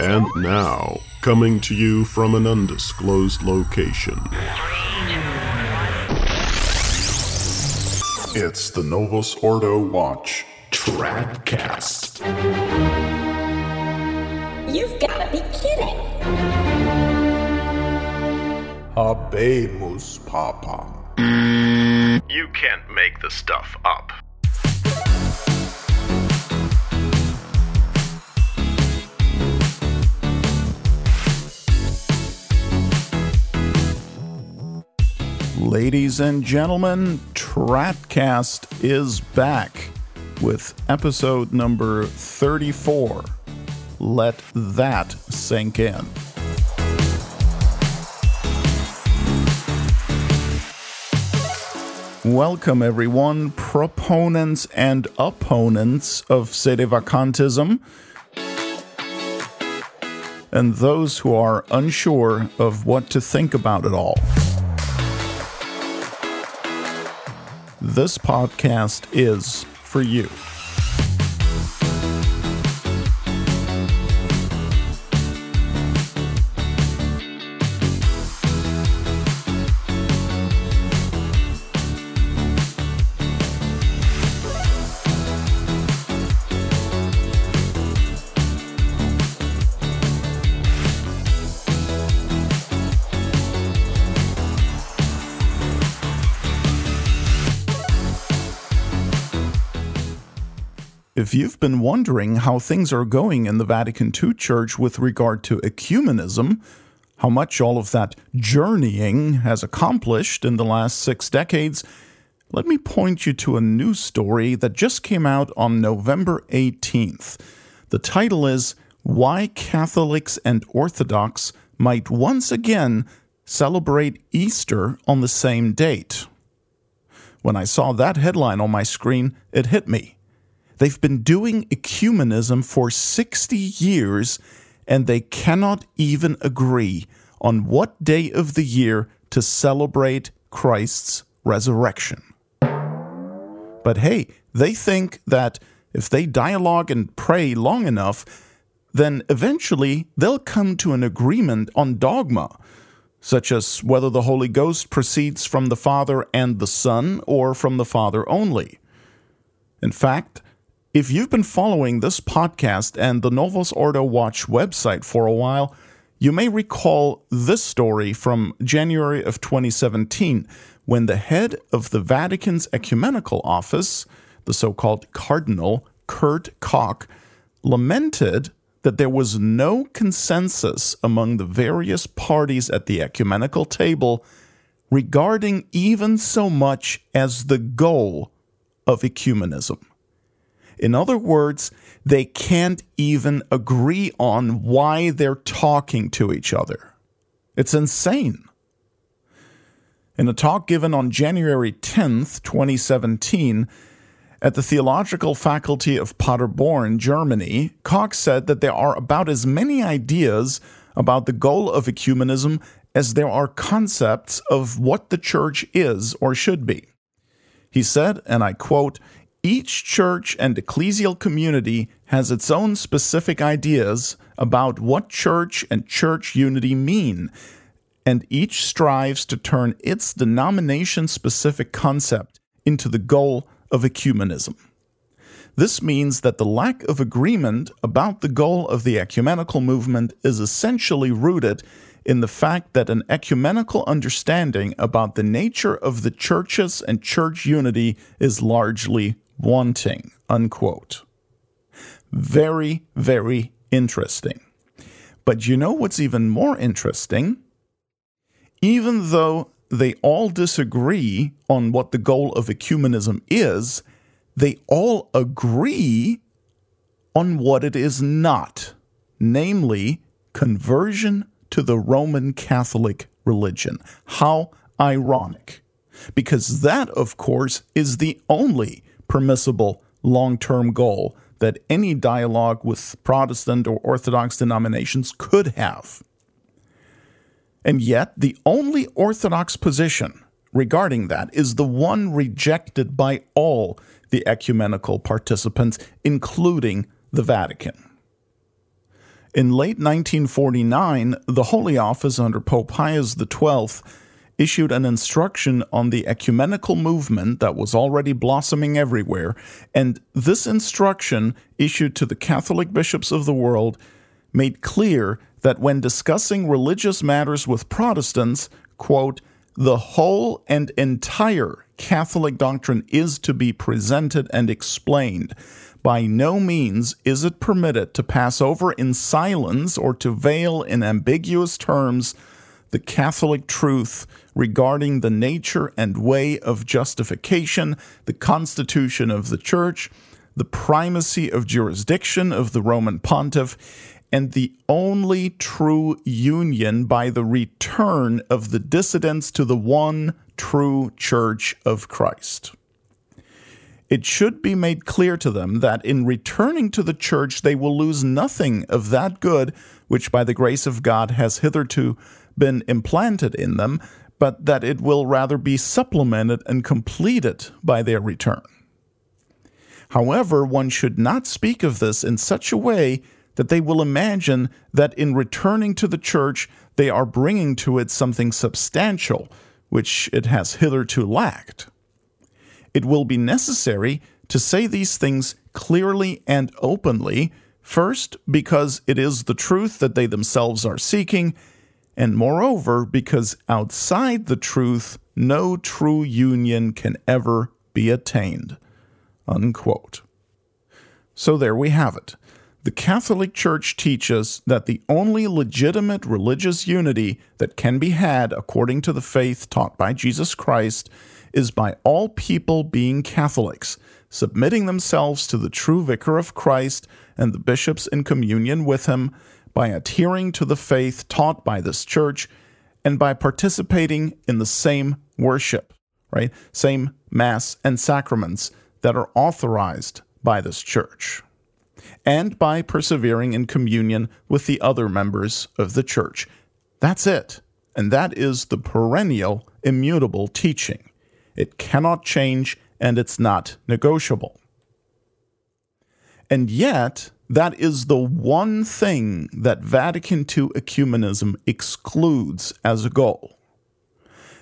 And now, coming to you from an undisclosed location. It's the Novus Ordo Watch Tradcast. You've gotta be kidding. Habemus Papam. You can't make the stuff up. Ladies and gentlemen, Tradcast is back with episode number 34. Let that sink in. Welcome, everyone, proponents and opponents of sedevacantism, and those who are unsure of what to think about it all. This podcast is for you. If you've been wondering how things are going in the Vatican II Church with regard to ecumenism, how much all of that journeying has accomplished in the last six decades, let me point you to a news story that just came out on November 18th. The title is Why Catholics and Orthodox Might Once Again Celebrate Easter on the Same Date. When I saw that headline on my screen, it hit me. They've been doing ecumenism for 60 years and they cannot even agree on what day of the year to celebrate Christ's resurrection. But hey, they think that if they dialogue and pray long enough, then eventually they'll come to an agreement on dogma, such as whether the Holy Ghost proceeds from the Father and the Son or from the Father only. In fact, if you've been following this podcast and the Novus Ordo Watch website for a while, you may recall this story from January of 2017 when the head of the Vatican's ecumenical office, the so called Cardinal Kurt Koch, lamented that there was no consensus among the various parties at the ecumenical table regarding even so much as the goal of ecumenism. In other words, they can't even agree on why they're talking to each other. It's insane. In a talk given on January 10th, 2017, at the Theological Faculty of Paderborn, Germany, Koch said that there are about as many ideas about the goal of ecumenism as there are concepts of what the church is or should be. He said, and I quote, each church and ecclesial community has its own specific ideas about what church and church unity mean, and each strives to turn its denomination specific concept into the goal of ecumenism. This means that the lack of agreement about the goal of the ecumenical movement is essentially rooted in the fact that an ecumenical understanding about the nature of the churches and church unity is largely wanting. Unquote. Very, very interesting. But you know what's even more interesting? Even though they all disagree on what the goal of ecumenism is, they all agree on what it is not, namely conversion to the Roman Catholic religion. How ironic. Because that, of course, is the only permissible long term goal that any dialogue with Protestant or Orthodox denominations could have. And yet, the only Orthodox position regarding that is the one rejected by all the ecumenical participants, including the Vatican. In late 1949, the Holy Office under Pope Pius XII issued an instruction on the ecumenical movement that was already blossoming everywhere, and this instruction, issued to the Catholic bishops of the world, made clear that when discussing religious matters with Protestants, quote, the whole and entire Catholic doctrine is to be presented and explained. By no means is it permitted to pass over in silence or to veil in ambiguous terms the Catholic truth regarding the nature and way of justification, the constitution of the Church, the primacy of jurisdiction of the Roman pontiff, and the only true union by the return of the dissidents to the one true Church of Christ. It should be made clear to them that in returning to the Church, they will lose nothing of that good which by the grace of God has hitherto been implanted in them, but that it will rather be supplemented and completed by their return. However, one should not speak of this in such a way that they will imagine that in returning to the church, they are bringing to it something substantial, which it has hitherto lacked. It will be necessary to say these things clearly and openly, first, because it is the truth that they themselves are seeking, and moreover, because outside the truth, no true union can ever be attained. Unquote. So there we have it. The Catholic Church teaches that the only legitimate religious unity that can be had according to the faith taught by Jesus Christ is by all people being Catholics, submitting themselves to the true vicar of Christ and the bishops in communion with him, by adhering to the faith taught by this church, and by participating in the same worship, right? Same Mass and sacraments that are authorized by this church and by persevering in communion with the other members of the church. That's it. And that is the perennial, immutable teaching. It cannot change and it's not negotiable. And yet, that is the one thing that Vatican II ecumenism excludes as a goal.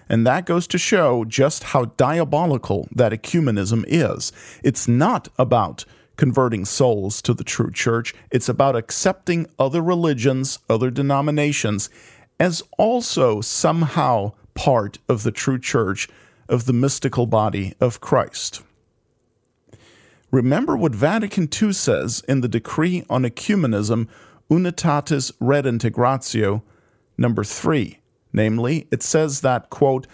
And that goes to show just how diabolical that ecumenism is. It's not about converting souls to the true church. It's about accepting other religions, other denominations, as also somehow part of the true church of the mystical body of Christ. Remember what Vatican II says in the Decree on Ecumenism, Unitatis Redintegratio, number 3. Namely, it says that, quote,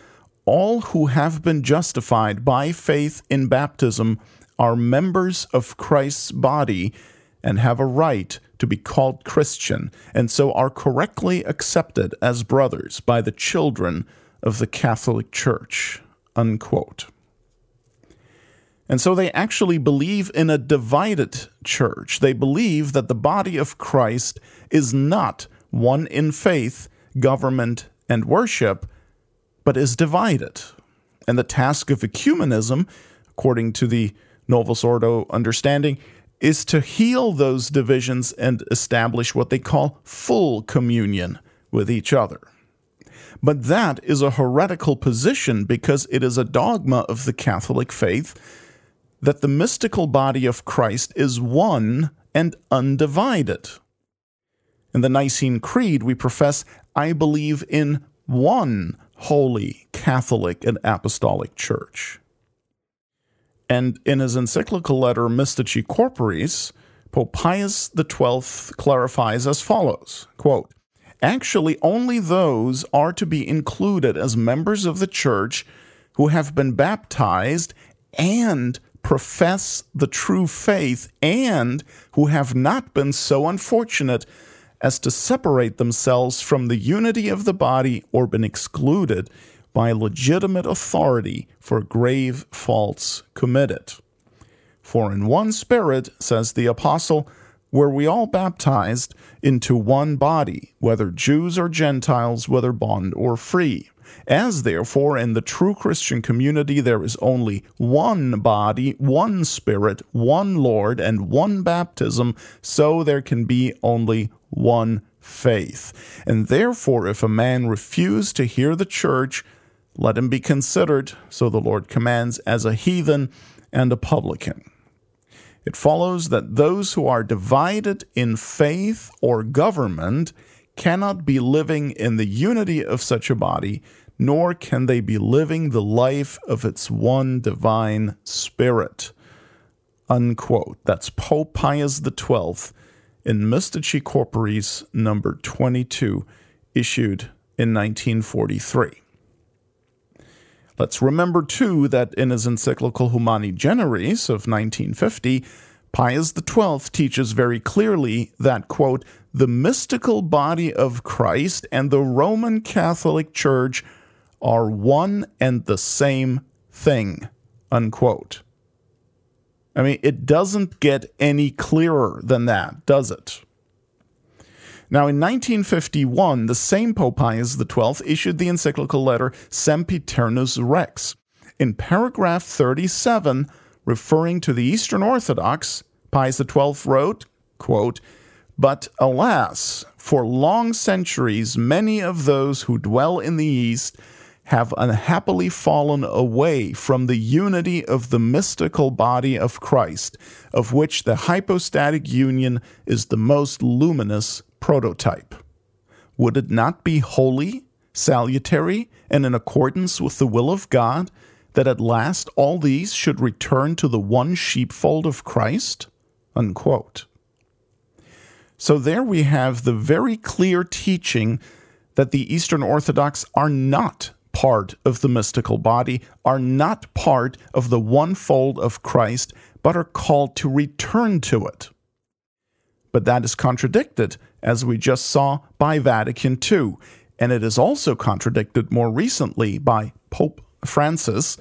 all who have been justified by faith in baptism are members of Christ's body and have a right to be called Christian, and so are correctly accepted as brothers by the children of the Catholic Church. Unquote. And so they actually believe in a divided church. They believe that the body of Christ is not one in faith, government, and worship, but is divided. And the task of ecumenism, according to the Novus Ordo understanding, is to heal those divisions and establish what they call full communion with each other. But that is a heretical position because it is a dogma of the Catholic faith that the mystical body of Christ is one and undivided. In the Nicene Creed, we profess, I believe in one holy, Catholic, and Apostolic Church. And in his encyclical letter Mystici Corporis, Pope Pius XII clarifies as follows quote, Actually, only those are to be included as members of the church who have been baptized and profess the true faith and who have not been so unfortunate as to separate themselves from the unity of the body or been excluded by legitimate authority for grave faults committed. For in one spirit, says the apostle, were we all baptized into one body, whether Jews or Gentiles, whether bond or free. As therefore in the true Christian community there is only one body, one Spirit, one Lord, and one baptism, so there can be only one faith. And therefore, if a man refuse to hear the church, let him be considered, so the Lord commands, as a heathen and a publican. It follows that those who are divided in faith or government cannot be living in the unity of such a body, nor can they be living the life of its one divine Spirit. Unquote. That's Pope Pius XII in Mystici Corporis number 22, issued in 1943. Let's remember, too, that in his encyclical Humani Generis of 1950, Pius XII teaches very clearly that, quote, the mystical body of Christ and the Roman Catholic Church are one and the same thing, unquote. I mean, it doesn't get any clearer than that, does it? Now, in 1951, the same Pope Pius XII issued the encyclical letter Sempiternus Rex. In paragraph 37, referring to the Eastern Orthodox, Pius XII wrote, quote, But alas, for long centuries, many of those who dwell in the East have unhappily fallen away from the unity of the mystical body of Christ, of which the hypostatic union is the most luminous prototype. Would it not be holy, salutary, and in accordance with the will of God that at last all these should return to the one sheepfold of Christ? Unquote. So there we have the very clear teaching that the Eastern Orthodox are not part of the mystical body, are not part of the one fold of Christ, but are called to return to it. But that is contradicted, as we just saw, by Vatican II, and it is also contradicted more recently by Pope Francis,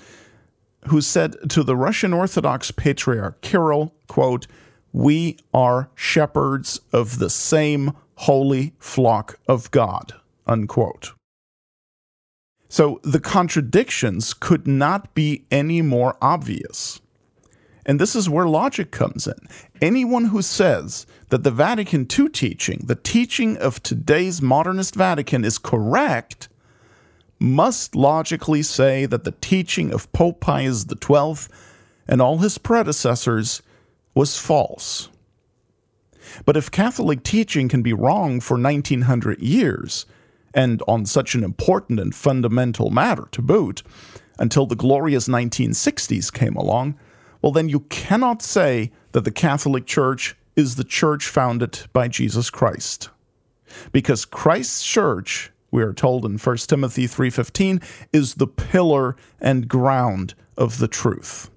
who said to the Russian Orthodox Patriarch Kirill, quote, We are shepherds of the same holy flock of God, unquote. So the contradictions could not be any more obvious. And this is where logic comes in. Anyone who says that the Vatican II teaching, the teaching of today's modernist Vatican, is correct, must logically say that the teaching of Pope Pius XII and all his predecessors was false. But if Catholic teaching can be wrong for 1900 years, and on such an important and fundamental matter to boot, until the glorious 1960s came along, well, then you cannot say that the Catholic Church is the church founded by Jesus Christ. Because Christ's church, we are told in 1 Timothy 3:15, is the pillar and ground of the truth.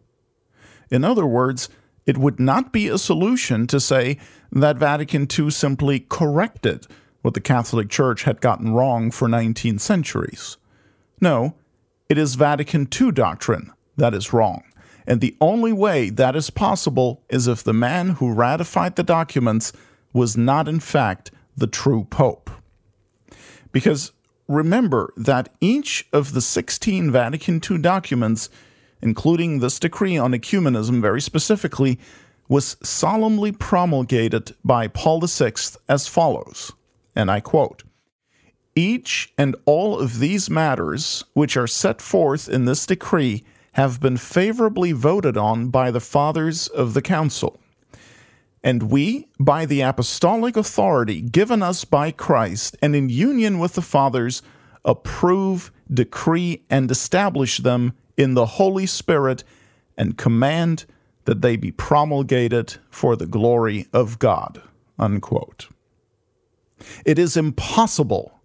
In other words, it would not be a solution to say that Vatican II simply corrected what the Catholic Church had gotten wrong for 19 centuries. No, it is Vatican II doctrine that is wrong. And the only way that is possible is if the man who ratified the documents was not, in fact, the true Pope. Because remember that each of the 16 Vatican II documents, including this decree on ecumenism very specifically, was solemnly promulgated by Paul VI as follows and I quote Each and all of these matters, which are set forth in this decree, have been favorably voted on by the fathers of the council. And we, by the apostolic authority given us by Christ and in union with the fathers, approve, decree, and establish them in the Holy Spirit and command that they be promulgated for the glory of God. Unquote. It is impossible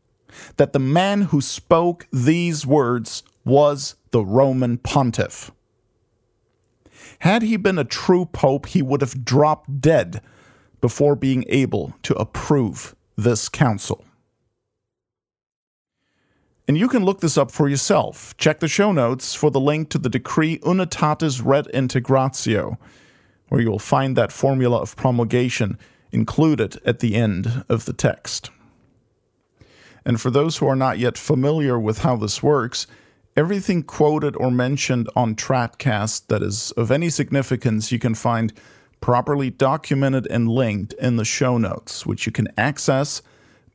that the man who spoke these words was the Roman pontiff. Had he been a true pope, he would have dropped dead before being able to approve this council. And you can look this up for yourself. Check the show notes for the link to the decree Unitatis Redintegratio, where you will find that formula of promulgation included at the end of the text. And for those who are not yet familiar with how this works, everything quoted or mentioned on Tradcast that is of any significance you can find properly documented and linked in the show notes, which you can access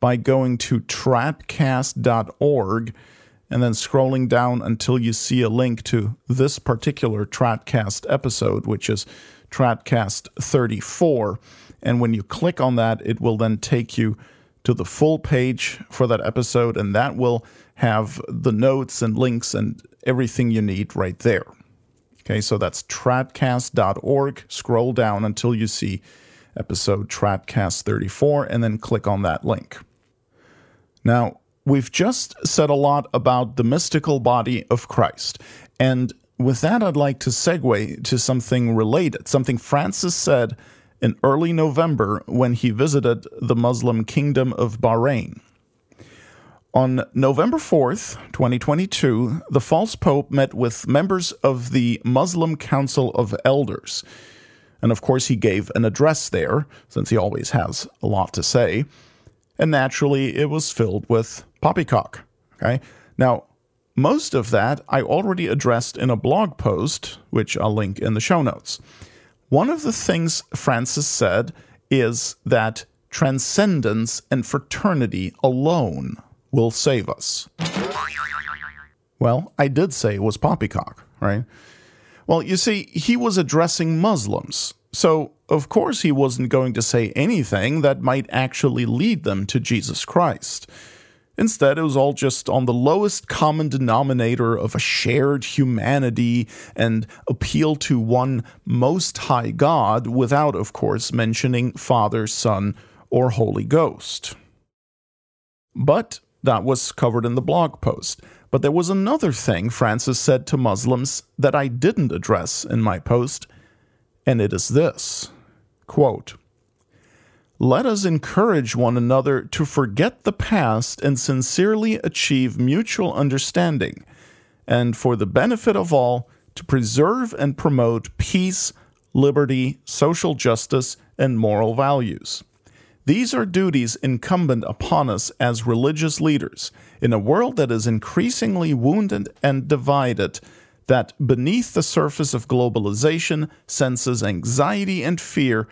by going to tradcast.org and then scrolling down until you see a link to this particular Tradcast episode, which is Tradcast 34. And when you click on that, it will then take you to the full page for that episode, and that will have the notes and links and everything you need right there. Okay, so that's tradcast.org. Scroll down until you see episode Tradcast 34 and then click on that link. Now, we've just said a lot about the mystical body of Christ. And with that, I'd like to segue to something related, something Francis said in early November when he visited the Muslim kingdom of Bahrain. On November 4th, 2022, the false pope met with members of the Muslim Council of Elders. And of course, he gave an address there, since he always has a lot to say. And naturally, it was filled with poppycock. Okay? Now, most of that I already addressed in a blog post, which I'll link in the show notes. One of the things Francis said is that transcendence and fraternity alone will save us. Well, I did say it was poppycock, right? Well, you see, he was addressing Muslims, so of course he wasn't going to say anything that might actually lead them to Jesus Christ. Instead, it was all just on the lowest common denominator of a shared humanity and appeal to one most high God without, of course, mentioning Father, Son, or Holy Ghost. But that was covered in the blog post. But there was another thing Francis said to Muslims that I didn't address in my post, and it is this quote, Let us encourage one another to forget the past and sincerely achieve mutual understanding, and for the benefit of all, to preserve and promote peace, liberty, social justice, and moral values. These are duties incumbent upon us as religious leaders in a world that is increasingly wounded and divided, that beneath the surface of globalization senses anxiety and fear.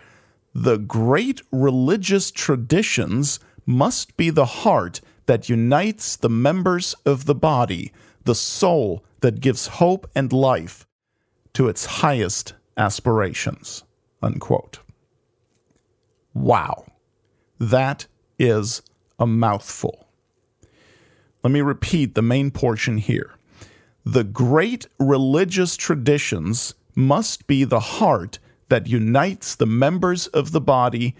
The great religious traditions must be the heart that unites the members of the body, the soul that gives hope and life to its highest aspirations. Unquote. Wow. That is a mouthful. Let me repeat the main portion here. The great religious traditions must be the heart that unites the members of the body,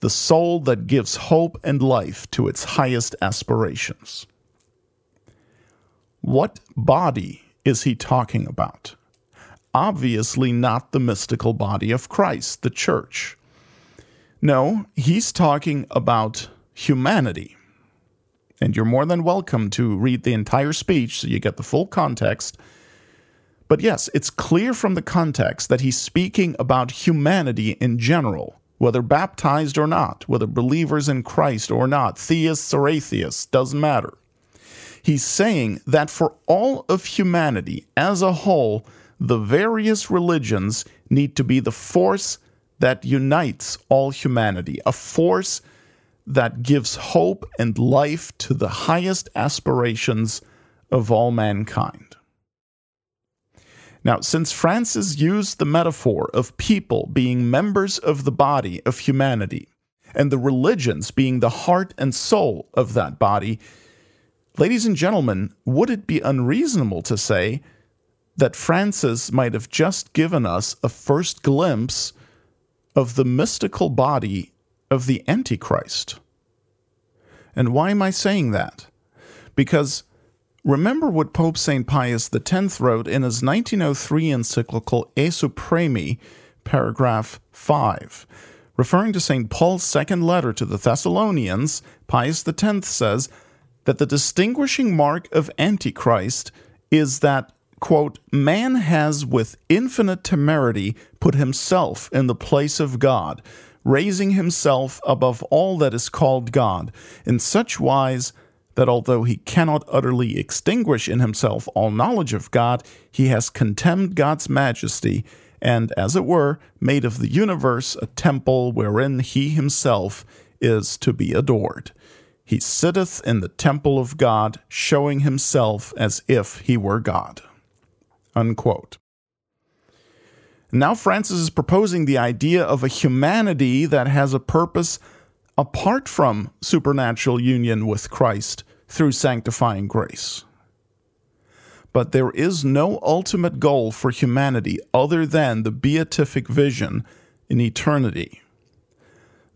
the soul that gives hope and life to its highest aspirations. What body is he talking about? Obviously, not the mystical body of Christ, the church. No, he's talking about humanity. And you're more than welcome to read the entire speech so you get the full context. But yes, it's clear from the context that he's speaking about humanity in general, whether baptized or not, whether believers in Christ or not, theists or atheists, doesn't matter. He's saying that for all of humanity as a whole, the various religions need to be the force that unites all humanity, a force that gives hope and life to the highest aspirations of all mankind. Now, since Francis used the metaphor of people being members of the body of humanity, and the religions being the heart and soul of that body, ladies and gentlemen, would it be unreasonable to say that Francis might have just given us a first glimpse of the mystical body of the Antichrist. And why am I saying that? Because remember what Pope St. Pius X wrote in his 1903 encyclical E Supremi, paragraph 5. Referring to St. Paul's second letter to the Thessalonians, Pius X says that the distinguishing mark of Antichrist is that quote, man has with infinite temerity put himself in the place of God, raising himself above all that is called God, in such wise that although he cannot utterly extinguish in himself all knowledge of God, he has contemned God's majesty, and, as it were, made of the universe a temple wherein he himself is to be adored. He sitteth in the temple of God, showing himself as if he were God. Unquote. Now, Francis is proposing the idea of a humanity that has a purpose apart from supernatural union with Christ through sanctifying grace. But there is no ultimate goal for humanity other than the beatific vision in eternity.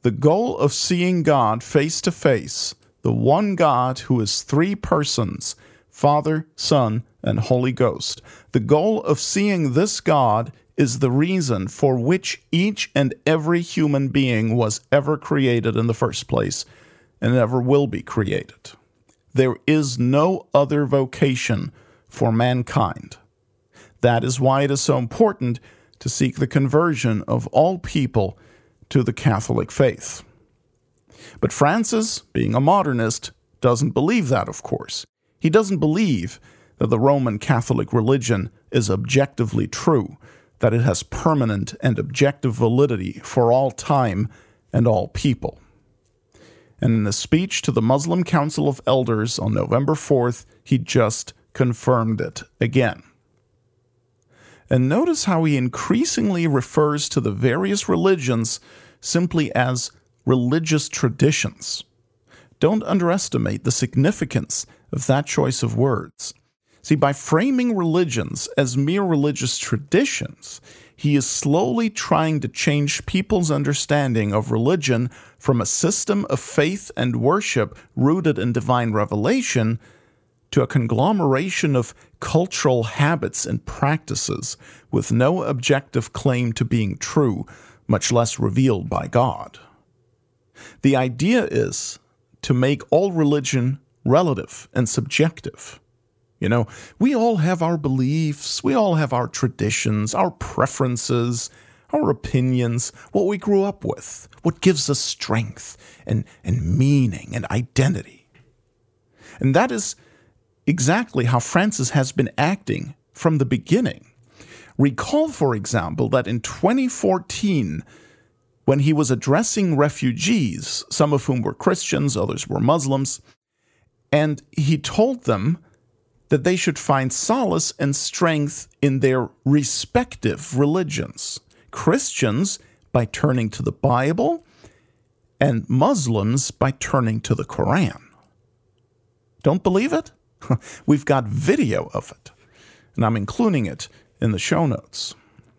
The goal of seeing God face to face, the one God who is three persons Father, Son, and Holy Ghost. The goal of seeing this God is the reason for which each and every human being was ever created in the first place and ever will be created. There is no other vocation for mankind. That is why it is so important to seek the conversion of all people to the Catholic faith. But Francis, being a modernist, doesn't believe that, of course. He doesn't believe that the Roman Catholic religion is objectively true that it has permanent and objective validity for all time and all people. And in a speech to the Muslim Council of Elders on November 4th, he just confirmed it again. And notice how he increasingly refers to the various religions simply as religious traditions. Don't underestimate the significance of that choice of words. See, by framing religions as mere religious traditions, he is slowly trying to change people's understanding of religion from a system of faith and worship rooted in divine revelation to a conglomeration of cultural habits and practices with no objective claim to being true, much less revealed by God. The idea is to make all religion relative and subjective you know, we all have our beliefs, we all have our traditions, our preferences, our opinions, what we grew up with, what gives us strength and, and meaning and identity. And that is exactly how Francis has been acting from the beginning. Recall, for example, that in 2014, when he was addressing refugees, some of whom were Christians, others were Muslims, and he told them that they should find solace and strength in their respective religions. Christians by turning to the Bible, and Muslims by turning to the Quran. Don't believe it? We've got video of it, and I'm including it in the show notes.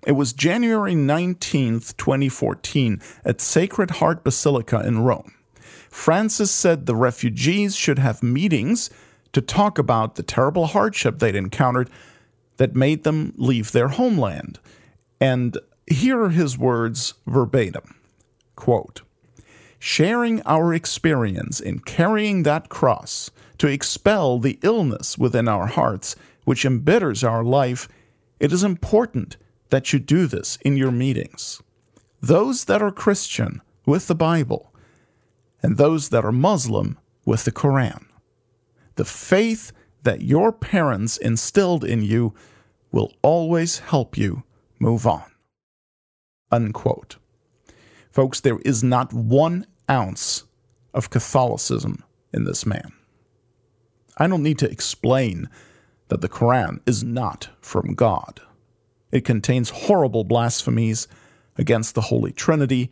It was January 19th, 2014, at Sacred Heart Basilica in Rome. Francis said the refugees should have meetings to talk about the terrible hardship they'd encountered that made them leave their homeland. And here are his words verbatim quote, Sharing our experience in carrying that cross to expel the illness within our hearts, which embitters our life, it is important that you do this in your meetings. Those that are Christian with the Bible, and those that are Muslim with the Quran. The faith that your parents instilled in you will always help you move on. Unquote. Folks, there is not one ounce of Catholicism in this man. I don't need to explain that the Quran is not from God. It contains horrible blasphemies against the Holy Trinity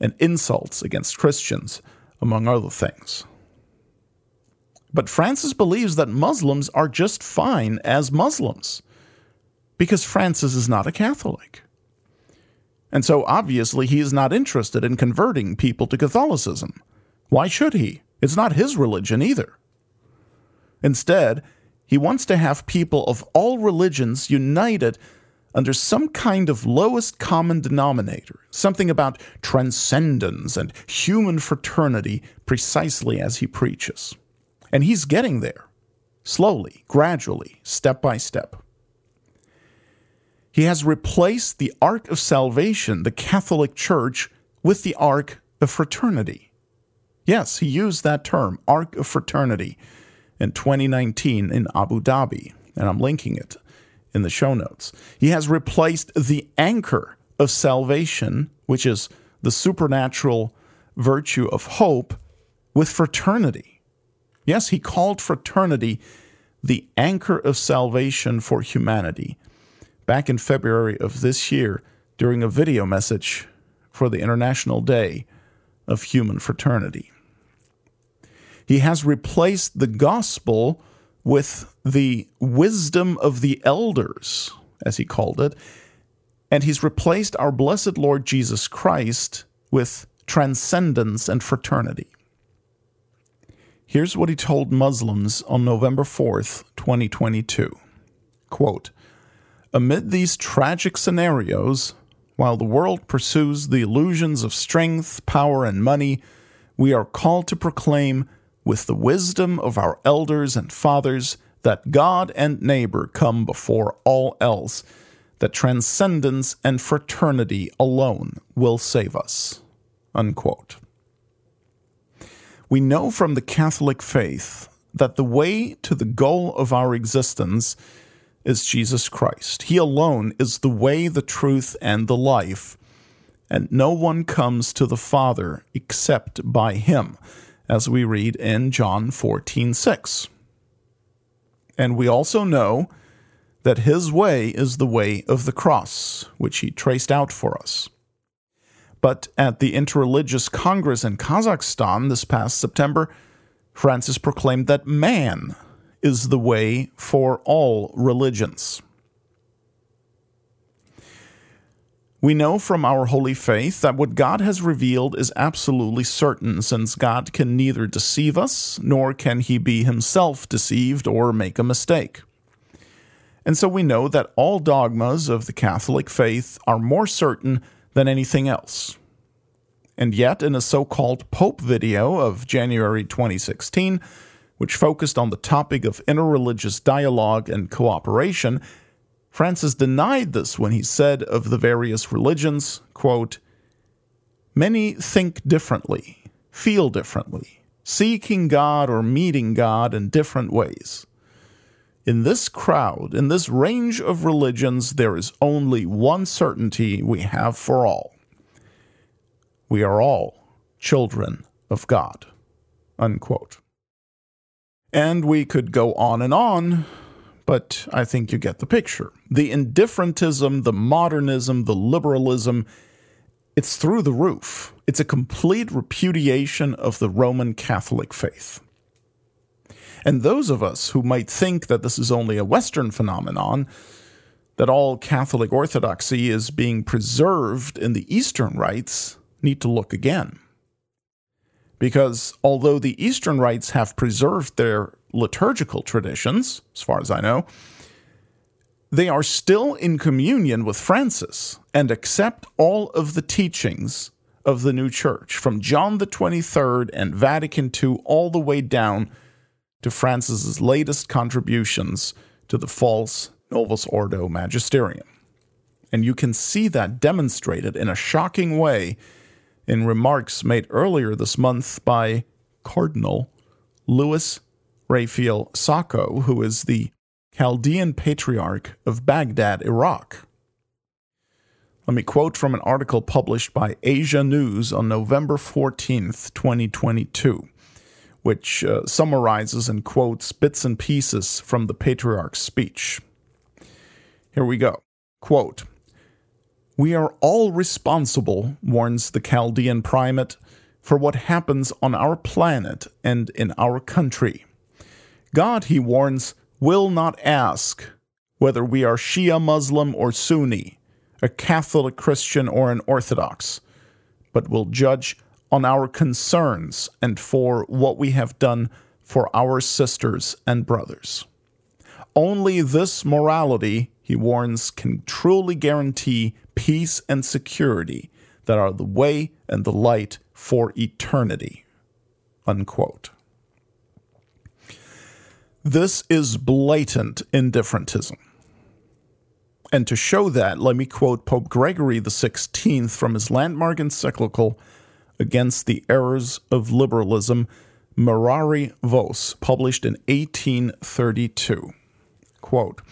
and insults against Christians, among other things. But Francis believes that Muslims are just fine as Muslims because Francis is not a Catholic. And so obviously he is not interested in converting people to Catholicism. Why should he? It's not his religion either. Instead, he wants to have people of all religions united under some kind of lowest common denominator, something about transcendence and human fraternity, precisely as he preaches. And he's getting there, slowly, gradually, step by step. He has replaced the Ark of Salvation, the Catholic Church, with the Ark of Fraternity. Yes, he used that term, Ark of Fraternity, in 2019 in Abu Dhabi, and I'm linking it in the show notes. He has replaced the anchor of salvation, which is the supernatural virtue of hope, with fraternity. Yes, he called fraternity the anchor of salvation for humanity back in February of this year during a video message for the International Day of Human Fraternity. He has replaced the gospel with the wisdom of the elders, as he called it, and he's replaced our blessed Lord Jesus Christ with transcendence and fraternity. Here's what he told Muslims on November 4th, 2022. Quote, Amid these tragic scenarios, while the world pursues the illusions of strength, power, and money, we are called to proclaim, with the wisdom of our elders and fathers, that God and neighbor come before all else, that transcendence and fraternity alone will save us. Unquote. We know from the Catholic faith that the way to the goal of our existence is Jesus Christ. He alone is the way, the truth, and the life, and no one comes to the Father except by him, as we read in John 14:6. And we also know that his way is the way of the cross, which he traced out for us. But at the Interreligious Congress in Kazakhstan this past September, Francis proclaimed that man is the way for all religions. We know from our holy faith that what God has revealed is absolutely certain, since God can neither deceive us, nor can he be himself deceived or make a mistake. And so we know that all dogmas of the Catholic faith are more certain than anything else. And yet, in a so called Pope video of January 2016, which focused on the topic of interreligious dialogue and cooperation, Francis denied this when he said of the various religions, quote, Many think differently, feel differently, seeking God or meeting God in different ways. In this crowd, in this range of religions, there is only one certainty we have for all we are all children of God. Unquote. And we could go on and on, but I think you get the picture. The indifferentism, the modernism, the liberalism, it's through the roof. It's a complete repudiation of the Roman Catholic faith. And those of us who might think that this is only a Western phenomenon, that all Catholic orthodoxy is being preserved in the Eastern rites, need to look again. Because although the Eastern rites have preserved their liturgical traditions, as far as I know, they are still in communion with Francis and accept all of the teachings of the new church, from John the 23rd and Vatican II all the way down to Francis's latest contributions to the false Novus Ordo Magisterium. And you can see that demonstrated in a shocking way in remarks made earlier this month by Cardinal Louis Raphael Sako, who is the Chaldean Patriarch of Baghdad, Iraq. Let me quote from an article published by Asia News on November 14th, 2022, which uh, summarizes and quotes bits and pieces from the Patriarch's speech. Here we go. Quote we are all responsible, warns the Chaldean primate, for what happens on our planet and in our country. God, he warns, will not ask whether we are Shia Muslim or Sunni, a Catholic Christian or an Orthodox, but will judge on our concerns and for what we have done for our sisters and brothers. Only this morality, he warns, can truly guarantee peace and security that are the way and the light for eternity. Unquote. This is blatant indifferentism. And to show that, let me quote Pope Gregory XVI from his landmark encyclical Against the Errors of Liberalism, Mirari Vos, published in 1832. Quote,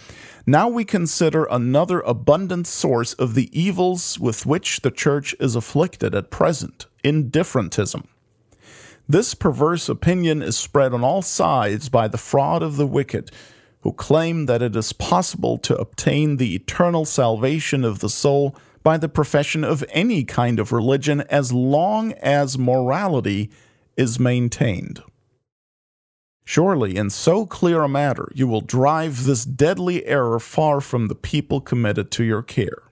now we consider another abundant source of the evils with which the Church is afflicted at present indifferentism. This perverse opinion is spread on all sides by the fraud of the wicked, who claim that it is possible to obtain the eternal salvation of the soul by the profession of any kind of religion as long as morality is maintained. Surely, in so clear a matter, you will drive this deadly error far from the people committed to your care.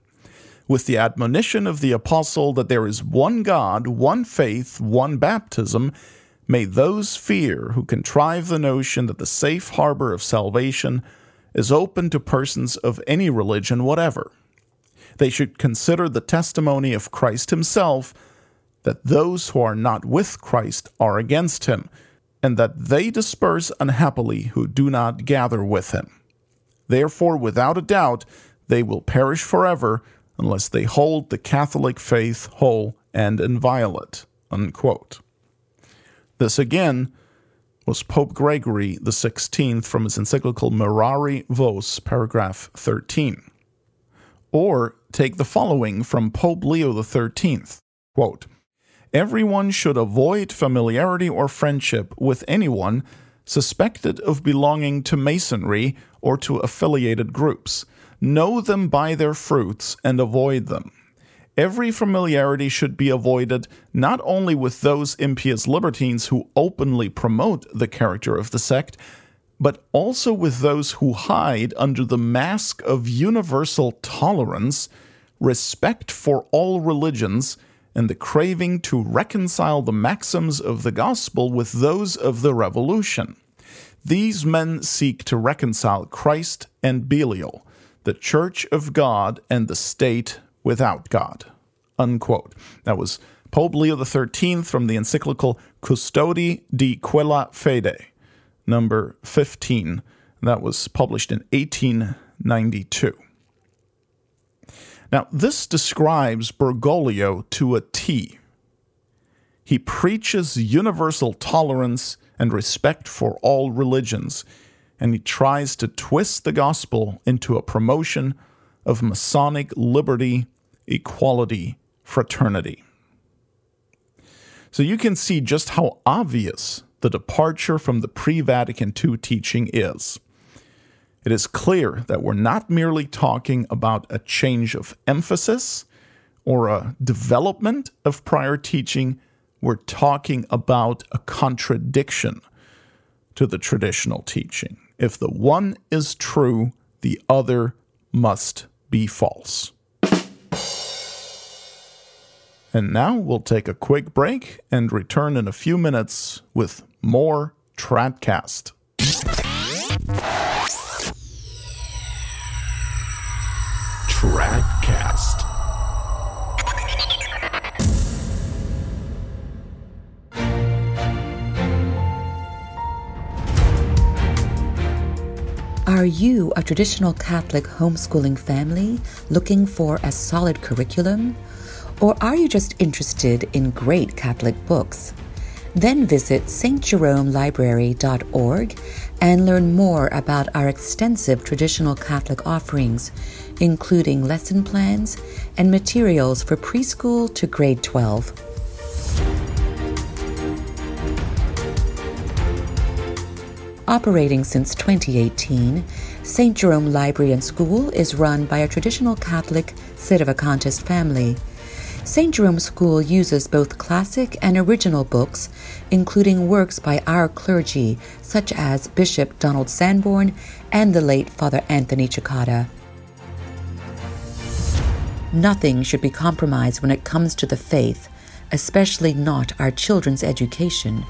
With the admonition of the apostle that there is one God, one faith, one baptism, may those fear who contrive the notion that the safe harbor of salvation is open to persons of any religion whatever. They should consider the testimony of Christ himself that those who are not with Christ are against him and that they disperse unhappily who do not gather with him. Therefore, without a doubt, they will perish forever unless they hold the Catholic faith whole and inviolate. Unquote. This again was Pope Gregory XVI from his encyclical Mirari Vos, paragraph 13. Or take the following from Pope Leo XIII quote, Everyone should avoid familiarity or friendship with anyone suspected of belonging to Masonry or to affiliated groups. Know them by their fruits and avoid them. Every familiarity should be avoided not only with those impious libertines who openly promote the character of the sect, but also with those who hide under the mask of universal tolerance, respect for all religions, and the craving to reconcile the maxims of the gospel with those of the revolution. These men seek to reconcile Christ and Belial, the Church of God and the state without God. Unquote. That was Pope Leo XIII from the encyclical Custodi di quella fede, number 15. That was published in 1892. Now, this describes Bergoglio to a T. He preaches universal tolerance and respect for all religions, and he tries to twist the gospel into a promotion of Masonic liberty, equality, fraternity. So you can see just how obvious the departure from the pre Vatican II teaching is. It is clear that we're not merely talking about a change of emphasis or a development of prior teaching, we're talking about a contradiction to the traditional teaching. If the one is true, the other must be false. And now we'll take a quick break and return in a few minutes with more Tradcast. Tradcast. Are you a traditional Catholic homeschooling family looking for a solid curriculum? Or are you just interested in great Catholic books? Then visit stjeromelibrary.org and learn more about our extensive traditional Catholic offerings, including lesson plans and materials for preschool to grade 12. Operating since 2018, St. Jerome Library and School is run by a traditional Catholic Sedevacantist family. St. Jerome School uses both classic and original books, including works by our clergy, such as Bishop Donald Sanborn and the late Father Anthony Cekada. Nothing should be compromised when it comes to the faith, especially not our children's education.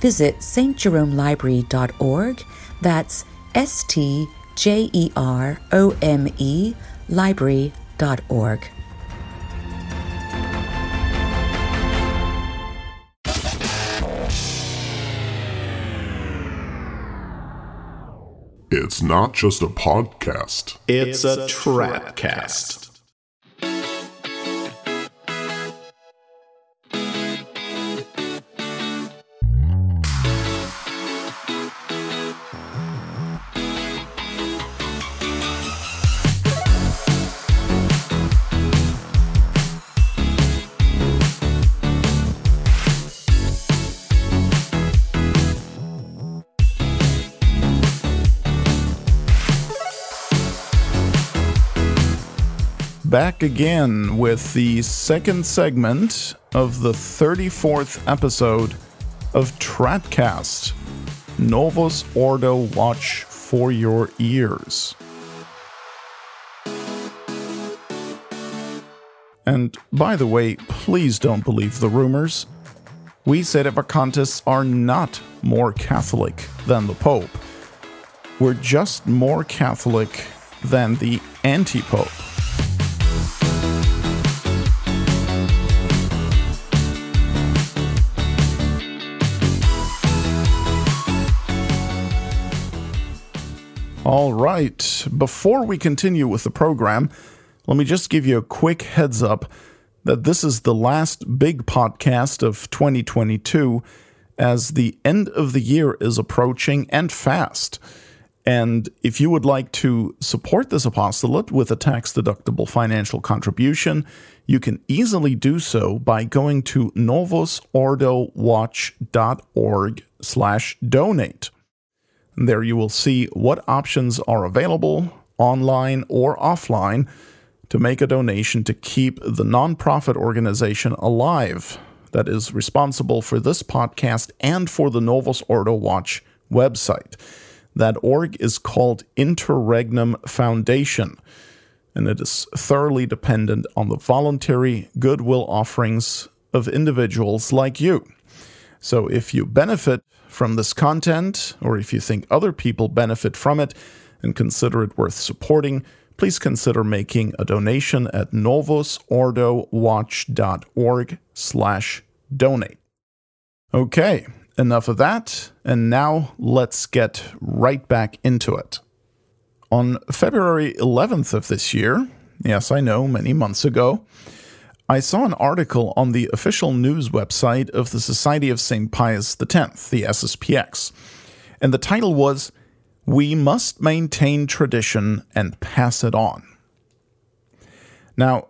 Visit stjeromelibrary.org. That's S T J E R O M E library.org. It's not just a podcast. It's a Tradcast. Back again with the second segment of the 34th episode of Tradcast Novus Ordo Watch for Your Ears. And by the way, please don't believe the rumors. We said Sedevacantists are not more Catholic than the Pope. We're just more Catholic than the anti Pope. All right, before we continue with the program, let me just give you a quick heads up that this is the last big podcast of 2022 as the end of the year is approaching and fast. And if you would like to support this apostolate with a tax deductible financial contribution, you can easily do so by going to novusordowatch.org slash donate. There you will see what options are available, online or offline, to make a donation to keep the nonprofit organization alive that is responsible for this podcast and for the Novus Ordo Watch website. That org is called Interregnum Foundation, and it is thoroughly dependent on the voluntary goodwill offerings of individuals like you. So if you benefit from this content, or if you think other people benefit from it and consider it worth supporting, please consider making a donation at novusordowatch.org slash donate. Okay, enough of that, and now let's get right back into it. On February 11th of this year, yes, I know, many months ago, I saw an article on the official news website of the Society of St. Pius X, the SSPX, and the title was We Must Maintain Tradition and Pass It On. Now,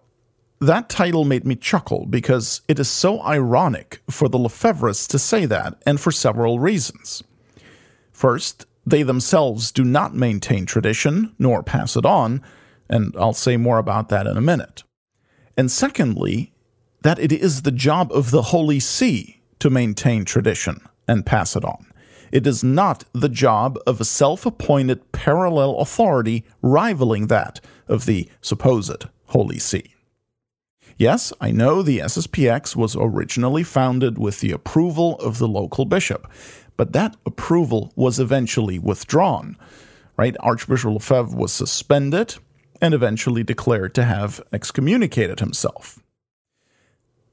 that title made me chuckle because it is so ironic for the Lefebvres to say that, and for several reasons. First, they themselves do not maintain tradition nor pass it on, and I'll say more about that in a minute. And secondly, that it is the job of the Holy See to maintain tradition and pass it on. It is not the job of a self appointed parallel authority rivaling that of the supposed Holy See. Yes, I know the SSPX was originally founded with the approval of the local bishop, but that approval was eventually withdrawn. Right? Archbishop Lefebvre was suspended and eventually declared to have excommunicated himself.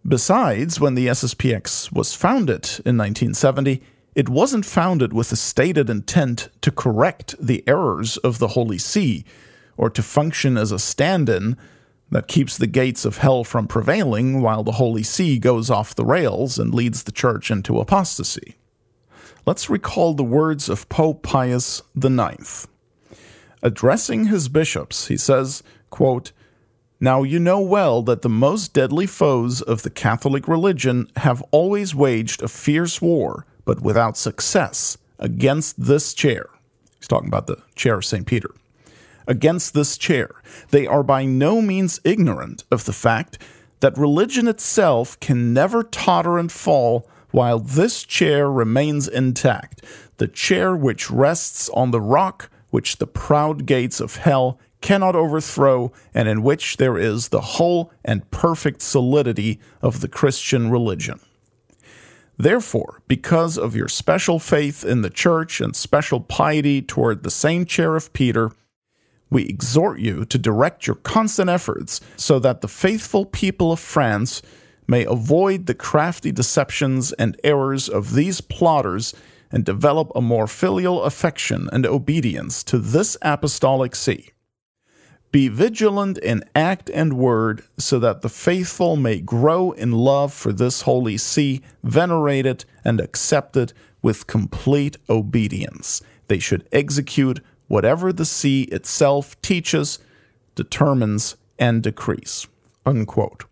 Besides, when the SSPX was founded in 1970, it wasn't founded with a stated intent to correct the errors of the Holy See or to function as a stand in that keeps the gates of hell from prevailing while the Holy See goes off the rails and leads the Church into apostasy. Let's recall the words of Pope Pius IX. Addressing his bishops, he says, quote, Now you know well that the most deadly foes of the Catholic religion have always waged a fierce war, but without success, against this chair. He's talking about the chair of St. Peter against this chair. They are by no means ignorant of the fact that religion itself can never totter and fall while this chair remains intact, the chair which rests on the rock which the proud gates of hell cannot overthrow, and in which there is the whole and perfect solidity of the Christian religion. Therefore, because of your special faith in the Church and special piety toward the same chair of Peter, we exhort you to direct your constant efforts so that the faithful people of France may avoid the crafty deceptions and errors of these plotters and develop a more filial affection and obedience to this apostolic see. Be vigilant in act and word, so that the faithful may grow in love for this holy see, venerate it, and accept it with complete obedience. They should execute whatever the see itself teaches, determines, and decrees. Unquote.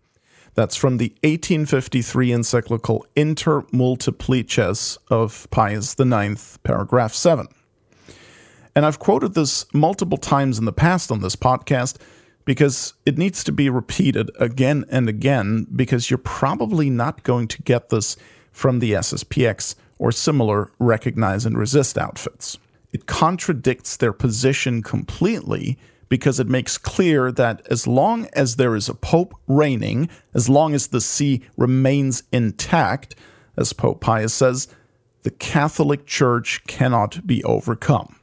That's from the 1853 encyclical Inter Multiplices of Pius IX, paragraph 7. And I've quoted this multiple times in the past on this podcast because it needs to be repeated again and again because you're probably not going to get this from the SSPX or similar recognize and resist outfits. It contradicts their position completely because it makes clear that as long as there is a pope reigning, as long as the see remains intact, as Pope Pius says, the Catholic Church cannot be overcome.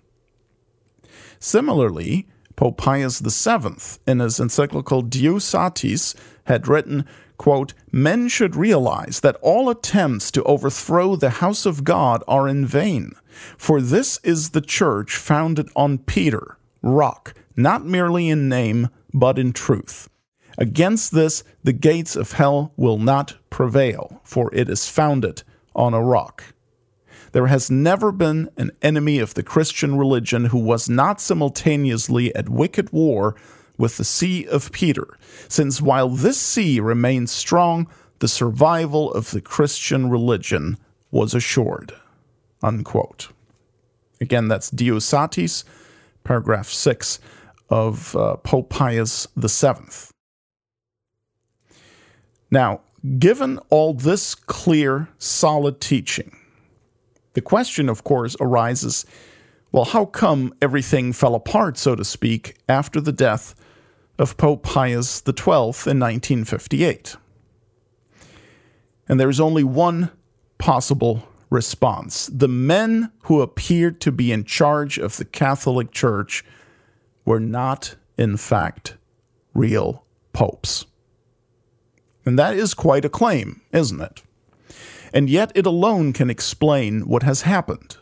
Similarly, Pope Pius VII, in his encyclical Diu Satis, had written, quote, Men should realize that all attempts to overthrow the house of God are in vain, for this is the church founded on Peter, rock, not merely in name, but in truth. Against this, the gates of hell will not prevail, for it is founded on a rock. There has never been an enemy of the Christian religion who was not simultaneously at wicked war with the See of Peter, since while this see remained strong, the survival of the Christian religion was assured. Unquote. Again, that's Diu Satis, paragraph 6 of uh, Pope Pius VII. Now, given all this clear, solid teaching, the question, of course, arises well, how come everything fell apart, so to speak, after the death of Pope Pius XII in 1958? And there's only one possible response. The men who appeared to be in charge of the Catholic Church were not, in fact, real popes. And that is quite a claim, isn't it? And yet it alone can explain what has happened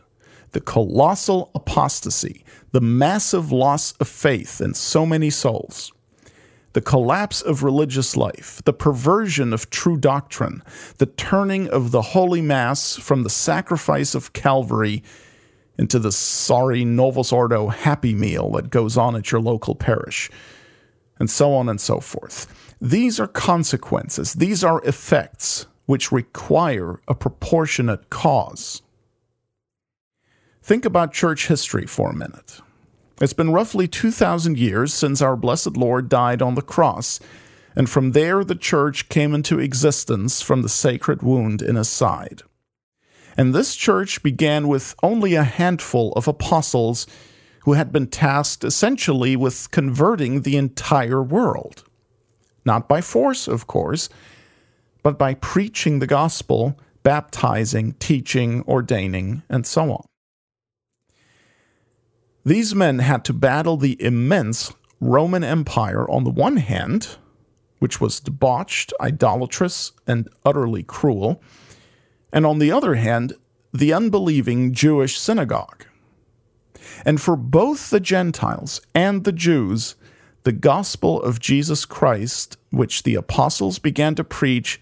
the colossal apostasy, the massive loss of faith in so many souls, the collapse of religious life, the perversion of true doctrine, the turning of the Holy Mass from the sacrifice of Calvary into the sorry Novus Ordo happy meal that goes on at your local parish, and so on and so forth. These are consequences, these are effects which require a proportionate cause. Think about church history for a minute. It's been roughly 2,000 years since our blessed Lord died on the cross, and from there the church came into existence from the sacred wound in his side. And this church began with only a handful of apostles who had been tasked essentially with converting the entire world. Not by force, of course, but by preaching the gospel, baptizing, teaching, ordaining, and so on. These men had to battle the immense Roman Empire on the one hand, which was debauched, idolatrous, and utterly cruel, and on the other hand, the unbelieving Jewish synagogue. And for both the Gentiles and the Jews, the gospel of Jesus Christ, which the apostles began to preach,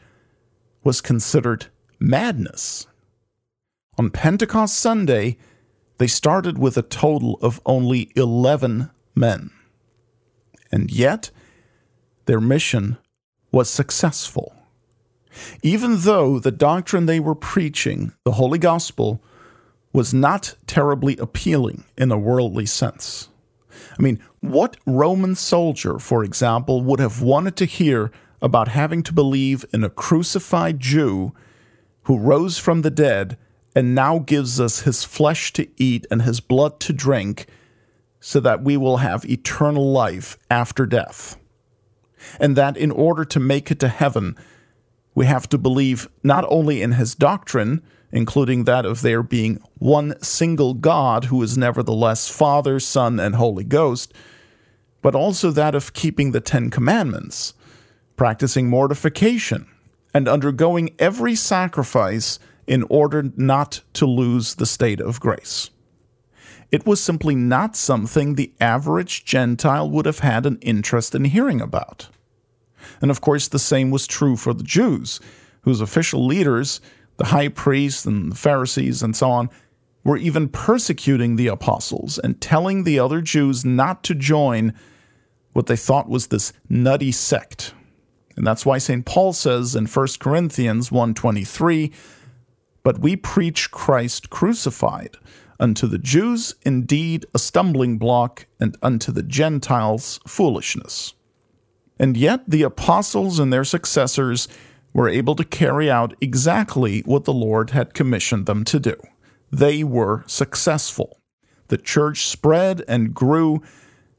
was considered madness. On Pentecost Sunday, they started with a total of only 11 men. And yet, their mission was successful. Even though the doctrine they were preaching, the Holy Gospel, was not terribly appealing in a worldly sense. I mean, what Roman soldier, for example, would have wanted to hear about having to believe in a crucified Jew who rose from the dead and now gives us his flesh to eat and his blood to drink so that we will have eternal life after death? And that in order to make it to heaven, we have to believe not only in his doctrine, including that of there being one single God who is nevertheless Father, Son, and Holy Ghost, but also that of keeping the Ten Commandments, practicing mortification, and undergoing every sacrifice in order not to lose the state of grace. It was simply not something the average Gentile would have had an interest in hearing about. And of course, the same was true for the Jews, whose official leaders, the high priests and the Pharisees and so on, were even persecuting the apostles and telling the other Jews not to join what they thought was this nutty sect. And that's why St. Paul says in 1 Corinthians 1:23, "But we preach Christ crucified, unto the Jews indeed a stumbling block, and unto the Gentiles foolishness." And yet the apostles and their successors were able to carry out exactly what the Lord had commissioned them to do. They were successful. The church spread and grew,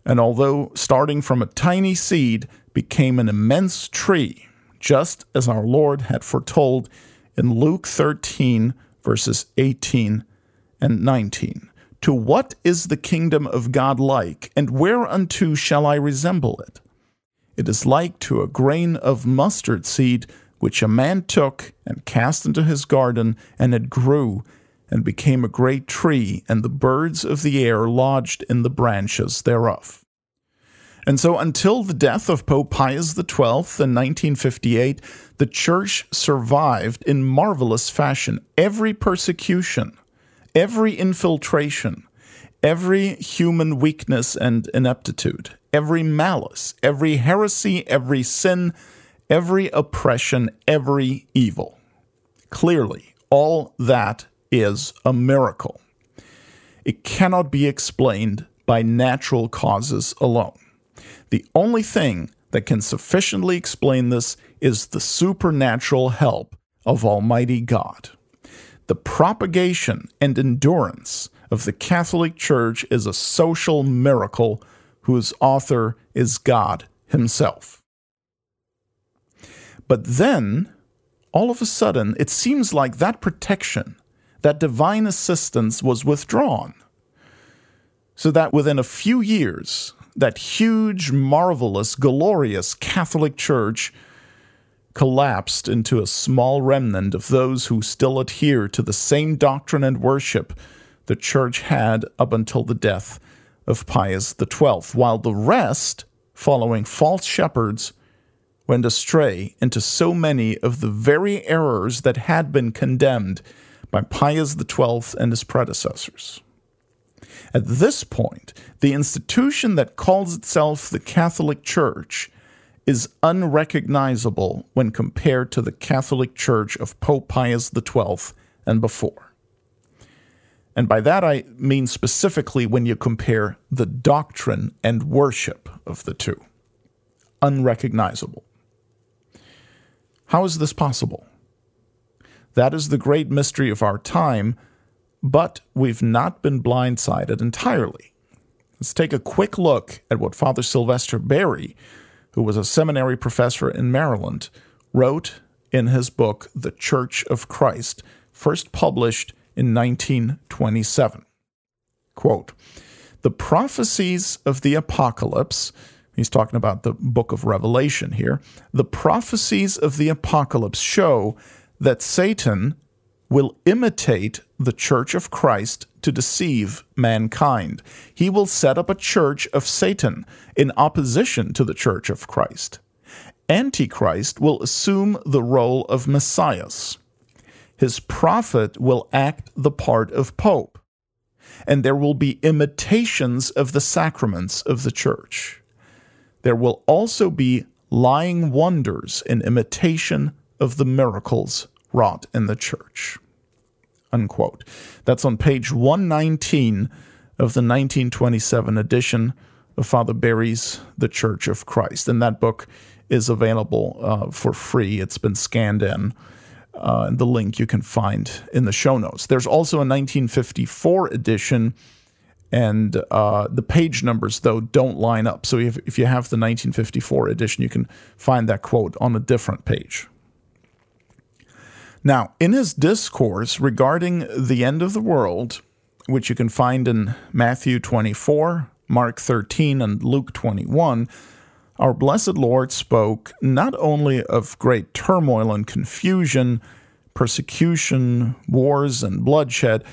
and although starting from a tiny seed, became an immense tree, just as our Lord had foretold in Luke 13, verses 18 and 19. To what is the kingdom of God like, and whereunto shall I resemble it? It is like to a grain of mustard seed, which a man took and cast into his garden, and it grew and became a great tree, and the birds of the air lodged in the branches thereof. And so, until the death of Pope Pius XII in 1958, the Church survived in marvelous fashion every persecution, every infiltration, every human weakness and ineptitude, every malice, every heresy, every sin, every oppression, every evil. Clearly, all that is a miracle. It cannot be explained by natural causes alone. The only thing that can sufficiently explain this is the supernatural help of Almighty God. The propagation and endurance of the Catholic Church is a social miracle whose author is God Himself. But then, all of a sudden, it seems like that protection, that divine assistance was withdrawn. So that within a few years, that huge, marvelous, glorious Catholic Church collapsed into a small remnant of those who still adhere to the same doctrine and worship the Church had up until the death of Pius XII, while the rest, following false shepherds, went astray into so many of the very errors that had been condemned by Pius XII and his predecessors. At this point, the institution that calls itself the Catholic Church is unrecognizable when compared to the Catholic Church of Pope Pius XII and before. And by that I mean specifically when you compare the doctrine and worship of the two. Unrecognizable. How is this possible? That is the great mystery of our time but we've not been blindsided entirely. Let's take a quick look at what Father Sylvester Berry, who was a seminary professor in Maryland, wrote in his book, The Church of Christ, first published in 1927. Quote, the prophecies of the apocalypse, he's talking about the book of Revelation here, the prophecies of the apocalypse show that Satan will imitate the church of Christ to deceive mankind. He will set up a church of Satan in opposition to the church of Christ. Antichrist will assume the role of Messias. His prophet will act the part of Pope. And there will be imitations of the sacraments of the church. There will also be lying wonders in imitation of the miracles wrought in the church. Unquote. That's on page 119 of the 1927 edition of Father Berry's The Church of Christ. And that book is available uh, for free. It's been scanned in. Uh, the link you can find in the show notes. There's also a 1954 edition, and uh, the page numbers, though, don't line up. So if, if you have the 1954 edition, you can find that quote on a different page. Now, in his discourse regarding the end of the world, which you can find in Matthew 24, Mark 13, and Luke 21, our blessed Lord spoke not only of great turmoil and confusion, persecution, wars, and bloodshed,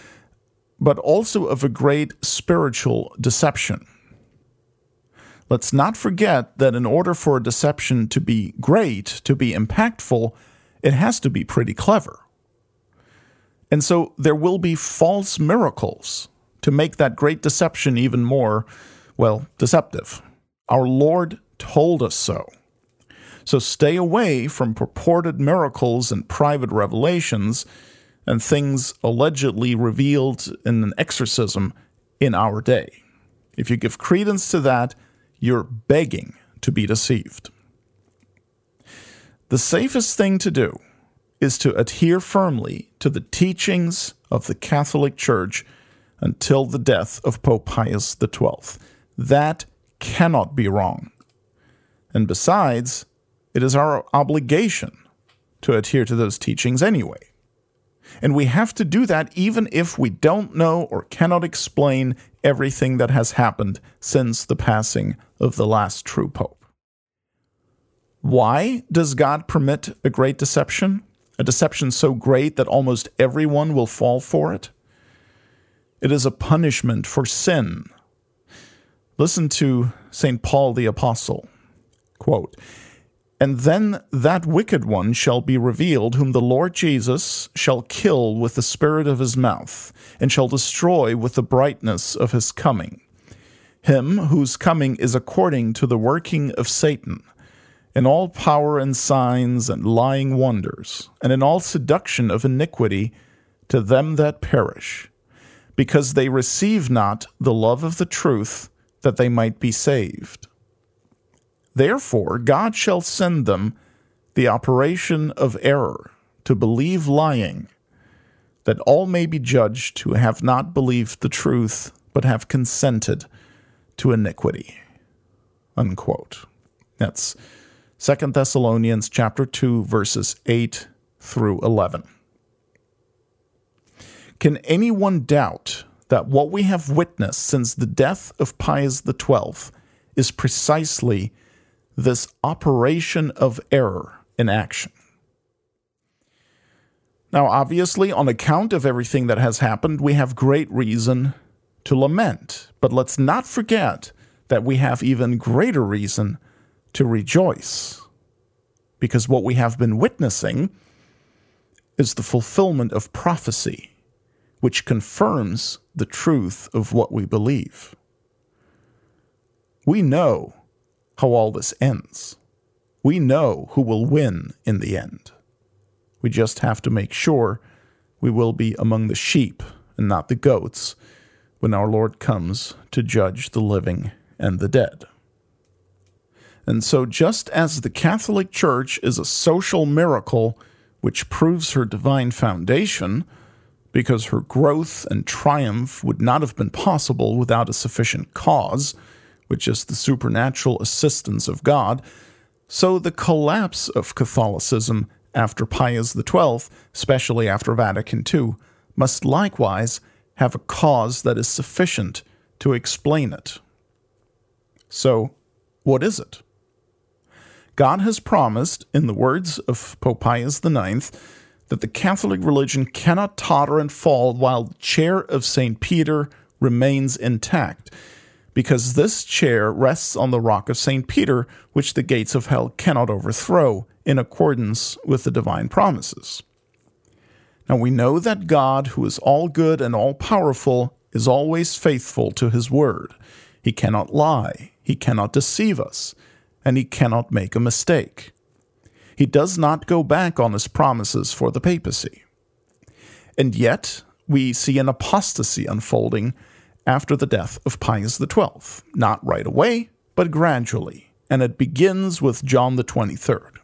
but also of a great spiritual deception. Let's not forget that in order for a deception to be great, to be impactful, it has to be pretty clever. And so there will be false miracles to make that great deception even more, well, deceptive. Our Lord told us so. So stay away from purported miracles and private revelations and things allegedly revealed in an exorcism in our day. If you give credence to that, you're begging to be deceived. The safest thing to do is to adhere firmly to the teachings of the Catholic Church until the death of Pope Pius XII. That cannot be wrong. And besides, it is our obligation to adhere to those teachings anyway. And we have to do that even if we don't know or cannot explain everything that has happened since the passing of the last true Pope. Why does God permit a great deception? A deception so great that almost everyone will fall for it? It is a punishment for sin. Listen to St. Paul the Apostle. Quote, and then that wicked one shall be revealed, whom the Lord Jesus shall kill with the spirit of his mouth, and shall destroy with the brightness of his coming. Him whose coming is according to the working of Satan, in all power and signs and lying wonders, and in all seduction of iniquity to them that perish, because they receive not the love of the truth, that they might be saved. Therefore, God shall send them the operation of error to believe lying, that all may be judged who have not believed the truth, but have consented to iniquity. Unquote. That's 2 Thessalonians chapter 2 verses 8 through 11. Can anyone doubt that what we have witnessed since the death of Pius XII is precisely this operation of error in action. Now, obviously, on account of everything that has happened, we have great reason to lament. But let's not forget that we have even greater reason to rejoice. Because what we have been witnessing is the fulfillment of prophecy, which confirms the truth of what we believe. We know how all this ends. We know who will win in the end. We just have to make sure we will be among the sheep and not the goats when our Lord comes to judge the living and the dead. And so, just as the Catholic Church is a social miracle which proves her divine foundation, because her growth and triumph would not have been possible without a sufficient cause, which is the supernatural assistance of God, so the collapse of Catholicism after Pius XII, especially after Vatican II, must likewise have a cause that is sufficient to explain it. So, what is it? God has promised, in the words of Pope Pius IX, that the Catholic religion cannot totter and fall while the chair of St. Peter remains intact because this chair rests on the rock of St. Peter, which the gates of hell cannot overthrow, in accordance with the divine promises. Now we know that God, who is all good and all powerful, is always faithful to his word. He cannot lie, he cannot deceive us, and he cannot make a mistake. He does not go back on his promises for the papacy. And yet, we see an apostasy unfolding after the death of Pius XII. Not right away, but gradually, and it begins with John 23rd.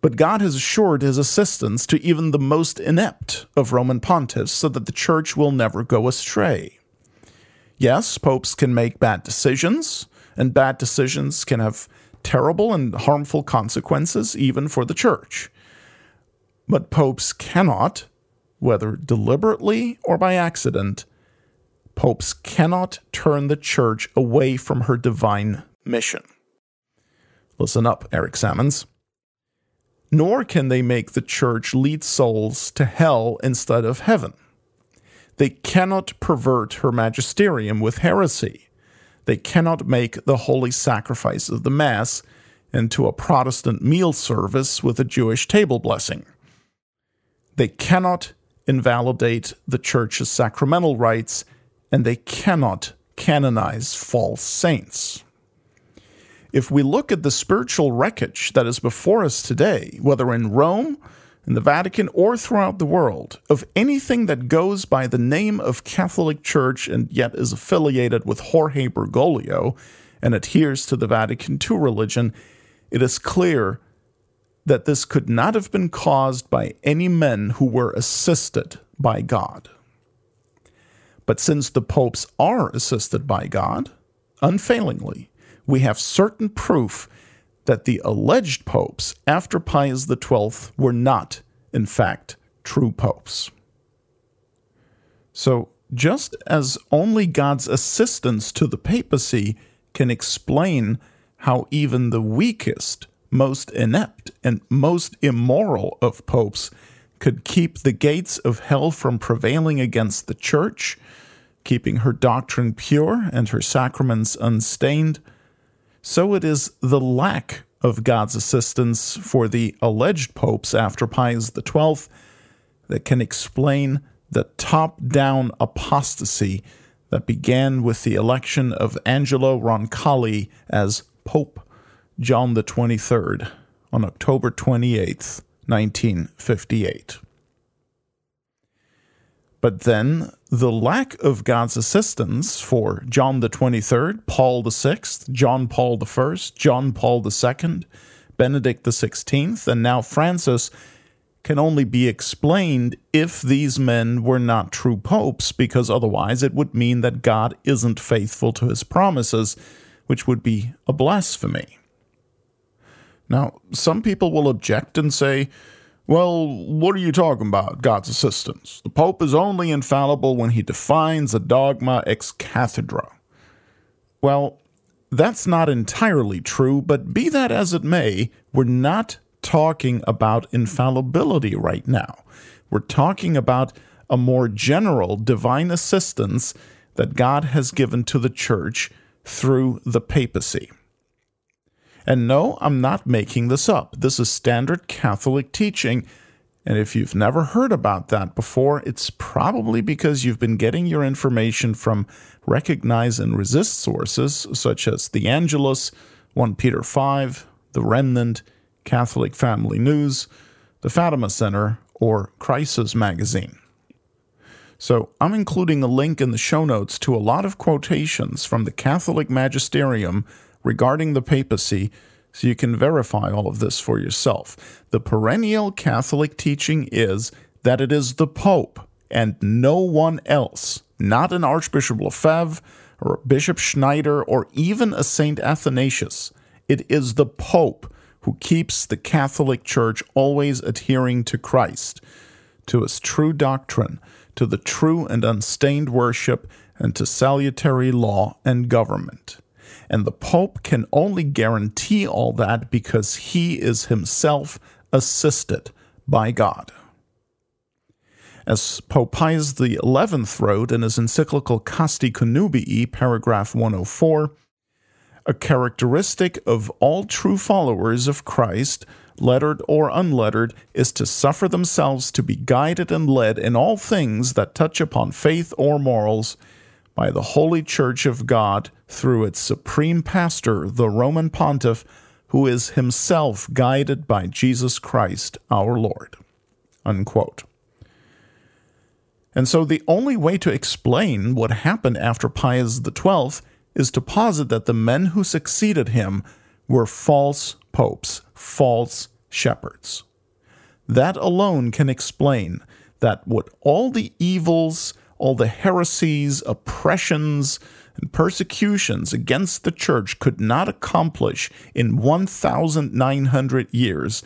But God has assured his assistance to even the most inept of Roman pontiffs so that the church will never go astray. Yes, popes can make bad decisions, and bad decisions can have terrible and harmful consequences even for the church. But popes cannot, whether deliberately or by accident, popes cannot turn the church away from her divine mission. Listen up, Eric Sammons. Nor can they make the church lead souls to hell instead of heaven. They cannot pervert her magisterium with heresy. They cannot make the holy sacrifice of the Mass into a Protestant meal service with a Jewish table blessing. They cannot invalidate the Church's sacramental rites and they cannot canonize false saints. If we look at the spiritual wreckage that is before us today, whether in Rome, in the Vatican, or throughout the world, of anything that goes by the name of Catholic Church and yet is affiliated with Jorge Bergoglio and adheres to the Vatican II religion, it is clear that this could not have been caused by any men who were assisted by God. But since the popes are assisted by God, unfailingly, we have certain proof that the alleged popes after Pius XII were not, in fact, true popes. So, just as only God's assistance to the papacy can explain how even the weakest, most inept, and most immoral of popes could keep the gates of hell from prevailing against the church, keeping her doctrine pure and her sacraments unstained, so it is the lack of God's assistance for the alleged popes after Pius XII that can explain the top down apostasy that began with the election of Angelo Roncalli as Pope John XXIII on October 28, 1958. But then the lack of God's assistance for John the 23rd, Paul the 6th, John Paul the 1st, John Paul the 2nd, Benedict the 16th, and now Francis can only be explained if these men were not true popes, because otherwise it would mean that God isn't faithful to his promises, which would be a blasphemy. Now, some people will object and say, well, what are you talking about, God's assistance? The Pope is only infallible when he defines a dogma ex cathedra. Well, that's not entirely true, but be that as it may, we're not talking about infallibility right now. We're talking about a more general divine assistance that God has given to the church through the papacy. And no, I'm not making this up. This is standard Catholic teaching. And if you've never heard about that before, it's probably because you've been getting your information from recognize and resist sources such as the Angelus, 1 Peter 5, the Remnant, Catholic Family News, the Fatima Center, or Crisis Magazine. So I'm including a link in the show notes to a lot of quotations from the Catholic Magisterium regarding the papacy so you can verify all of this for yourself. The perennial Catholic teaching is that it is the Pope and no one else, not an Archbishop Lefebvre or a Bishop Schneider or even a Saint Athanasius. It is the Pope who keeps the Catholic Church always adhering to Christ, to his true doctrine, to the true and unstained worship, and to salutary law and government. And the Pope can only guarantee all that because he is himself assisted by God. As Pope Pius XI wrote in his encyclical Casti Connubii, paragraph 104, a characteristic of all true followers of Christ, lettered or unlettered, is to suffer themselves to be guided and led in all things that touch upon faith or morals by the Holy Church of God through its supreme pastor, the Roman pontiff, who is himself guided by Jesus Christ our Lord. Unquote. And so the only way to explain what happened after Pius XII is to posit that the men who succeeded him were false popes, false shepherds. That alone can explain that what all the evils all the heresies, oppressions, and persecutions against the church could not accomplish in 1,900 years,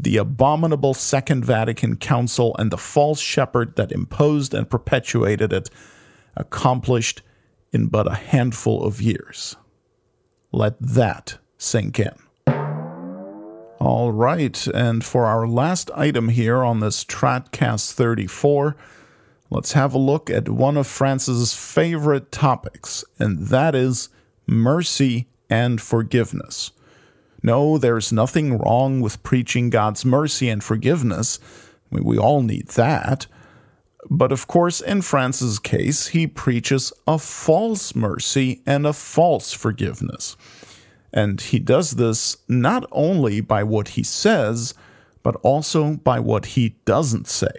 the abominable Second Vatican Council and the false shepherd that imposed and perpetuated it accomplished in but a handful of years. Let that sink in. All right, and for our last item here on this Tradcast 34, let's have a look at one of Francis's favorite topics, and that is mercy and forgiveness. No, there's nothing wrong with preaching God's mercy and forgiveness. I mean, we all need that. But of course, in Francis's case, he preaches a false mercy and a false forgiveness. And he does this not only by what he says, but also by what he doesn't say.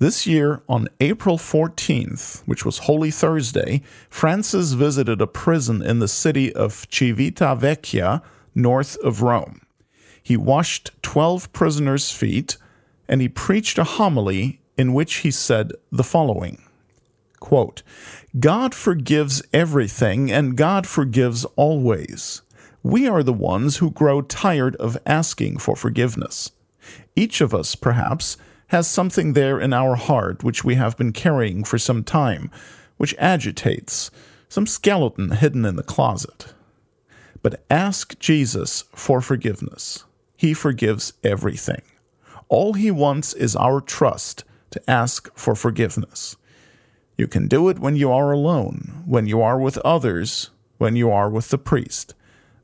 This year, on April 14th, which was Holy Thursday, Francis visited a prison in the city of Civitavecchia, north of Rome. he washed 12 prisoners' feet, and he preached a homily in which he said the following quote, God forgives everything, and God forgives always. We are the ones who grow tired of asking for forgiveness. Each of us, perhaps, has something there in our heart which we have been carrying for some time, which agitates, some skeleton hidden in the closet. But ask Jesus for forgiveness. He forgives everything. All he wants is our trust to ask for forgiveness. You can do it when you are alone, when you are with others, when you are with the priest.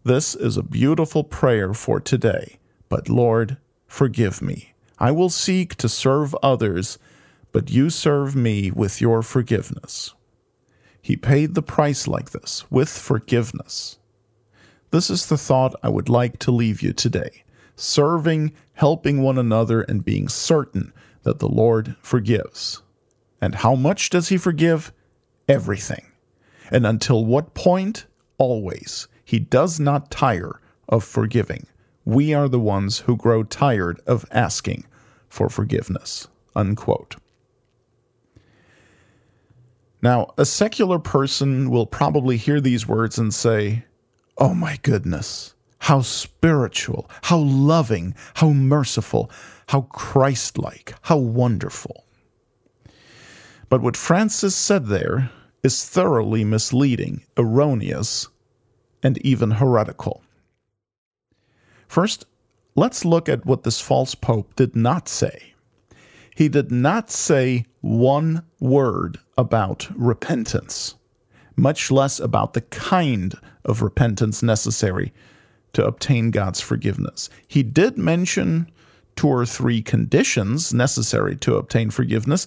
This is a beautiful prayer for today. But Lord, forgive me. I will seek to serve others, but you serve me with your forgiveness. He paid the price like this, with forgiveness. This is the thought I would like to leave you today serving, helping one another, and being certain that the Lord forgives. And how much does He forgive? Everything. And until what point? Always. He does not tire of forgiving. We are the ones who grow tired of asking for forgiveness. Unquote. Now, a secular person will probably hear these words and say, Oh my goodness, how spiritual, how loving, how merciful, how Christ like, how wonderful. But what Francis said there is thoroughly misleading, erroneous, and even heretical. First, let's look at what this false pope did not say. He did not say one word about repentance, much less about the kind of repentance necessary to obtain God's forgiveness. He did mention two or three conditions necessary to obtain forgiveness,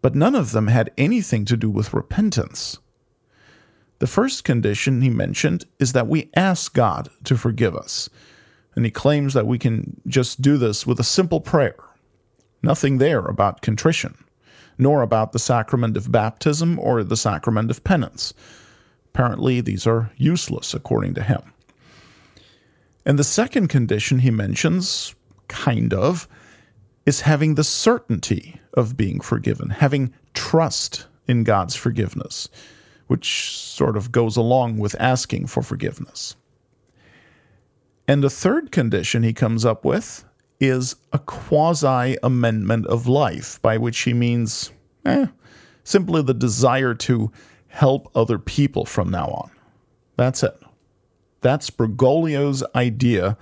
but none of them had anything to do with repentance. The first condition he mentioned is that we ask God to forgive us. And he claims that we can just do this with a simple prayer. Nothing there about contrition, nor about the sacrament of baptism or the sacrament of penance. Apparently, these are useless according to him. And the second condition he mentions, kind of, is having the certainty of being forgiven, having trust in God's forgiveness, which sort of goes along with asking for forgiveness. And the third condition he comes up with is a quasi amendment of life, by which he means eh, simply the desire to help other people from now on. That's it. That's Bergoglio's idea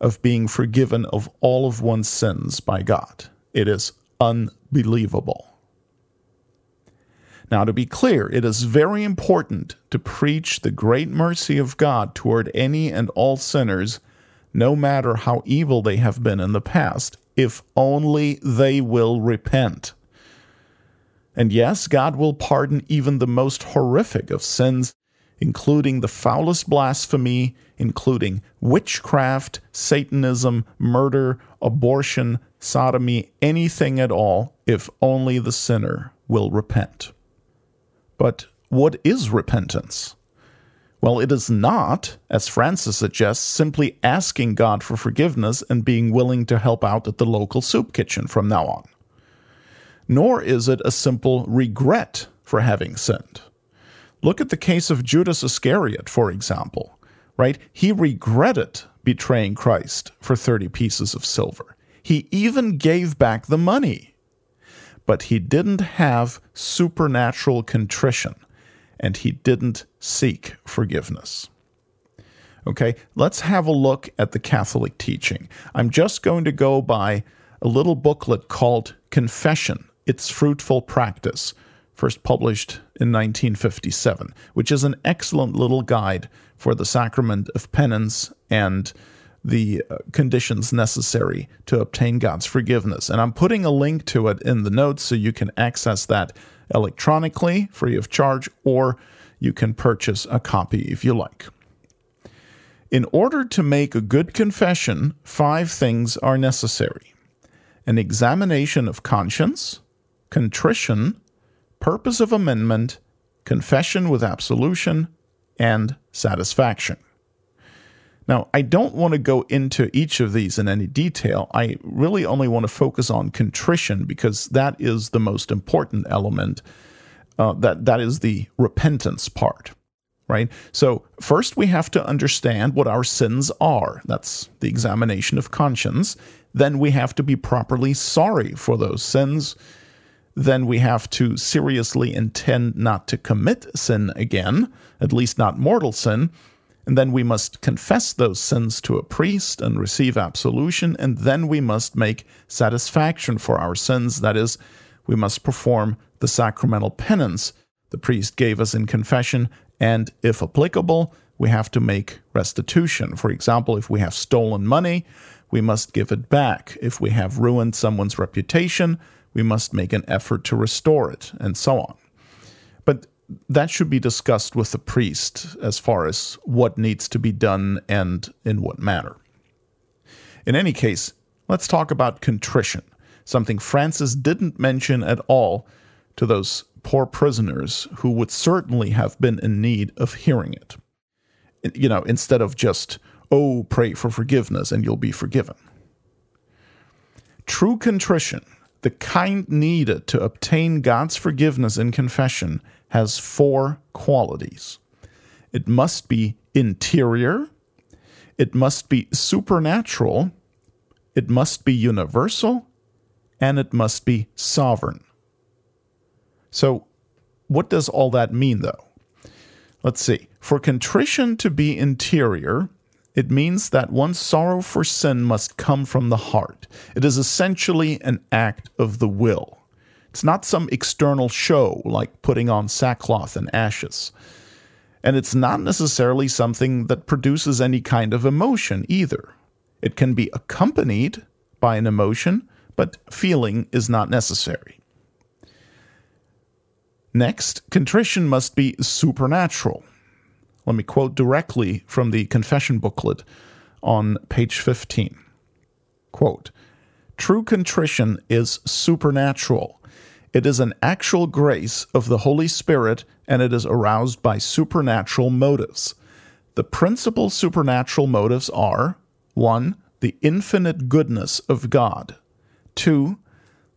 of being forgiven of all of one's sins by God. It is unbelievable. Now, to be clear, it is very important to preach the great mercy of God toward any and all sinners, no matter how evil they have been in the past, if only they will repent. And yes, God will pardon even the most horrific of sins including the foulest blasphemy, including witchcraft, Satanism, murder, abortion, sodomy, anything at all, if only the sinner will repent. But what is repentance? Well, it is not, as Francis suggests, simply asking God for forgiveness and being willing to help out at the local soup kitchen from now on. Nor is it a simple regret for having sinned. Look at the case of Judas Iscariot, for example, right? He regretted betraying Christ for 30 pieces of silver. He even gave back the money. But he didn't have supernatural contrition, and he didn't seek forgiveness. Okay, let's have a look at the Catholic teaching. I'm just going to go by a little booklet called Confession Its Fruitful Practice first published in 1957, which is an excellent little guide for the sacrament of penance and the uh, conditions necessary to obtain God's forgiveness. And I'm putting a link to it in the notes so you can access that electronically, free of charge, or you can purchase a copy if you like. In order to make a good confession, five things are necessary an examination of conscience, contrition, purpose of amendment, confession with absolution, and satisfaction. Now, I don't want to go into each of these in any detail. I really only want to focus on contrition because that is the most important element. Uh, that that is the repentance part, right? So first we have to understand what our sins are. That's the examination of conscience. Then we have to be properly sorry for those sins. Then we have to seriously intend not to commit sin again, at least not mortal sin and then we must confess those sins to a priest and receive absolution, and then we must make satisfaction for our sins. That is, we must perform the sacramental penance the priest gave us in confession, and if applicable, we have to make restitution. For example, if we have stolen money, we must give it back. If we have ruined someone's reputation, we must make an effort to restore it, and so on. That should be discussed with the priest as far as what needs to be done and in what manner. In any case, let's talk about contrition, something Francis didn't mention at all to those poor prisoners who would certainly have been in need of hearing it. You know, instead of just, oh, pray for forgiveness and you'll be forgiven. True contrition, the kind needed to obtain God's forgiveness in confession, has four qualities it must be interior, it must be supernatural, it must be universal, and it must be sovereign. So, what does all that mean, though? Let's see. For contrition to be interior, it means that one's sorrow for sin must come from the heart. It is essentially an act of the will. It's not some external show like putting on sackcloth and ashes. And it's not necessarily something that produces any kind of emotion either. It can be accompanied by an emotion, but feeling is not necessary. Next, contrition must be supernatural. Let me quote directly from the confession booklet on page 15. Quote, True contrition is supernatural it is an actual grace of the Holy Spirit, and it is aroused by supernatural motives. The principal supernatural motives are 1. The infinite goodness of God, 2.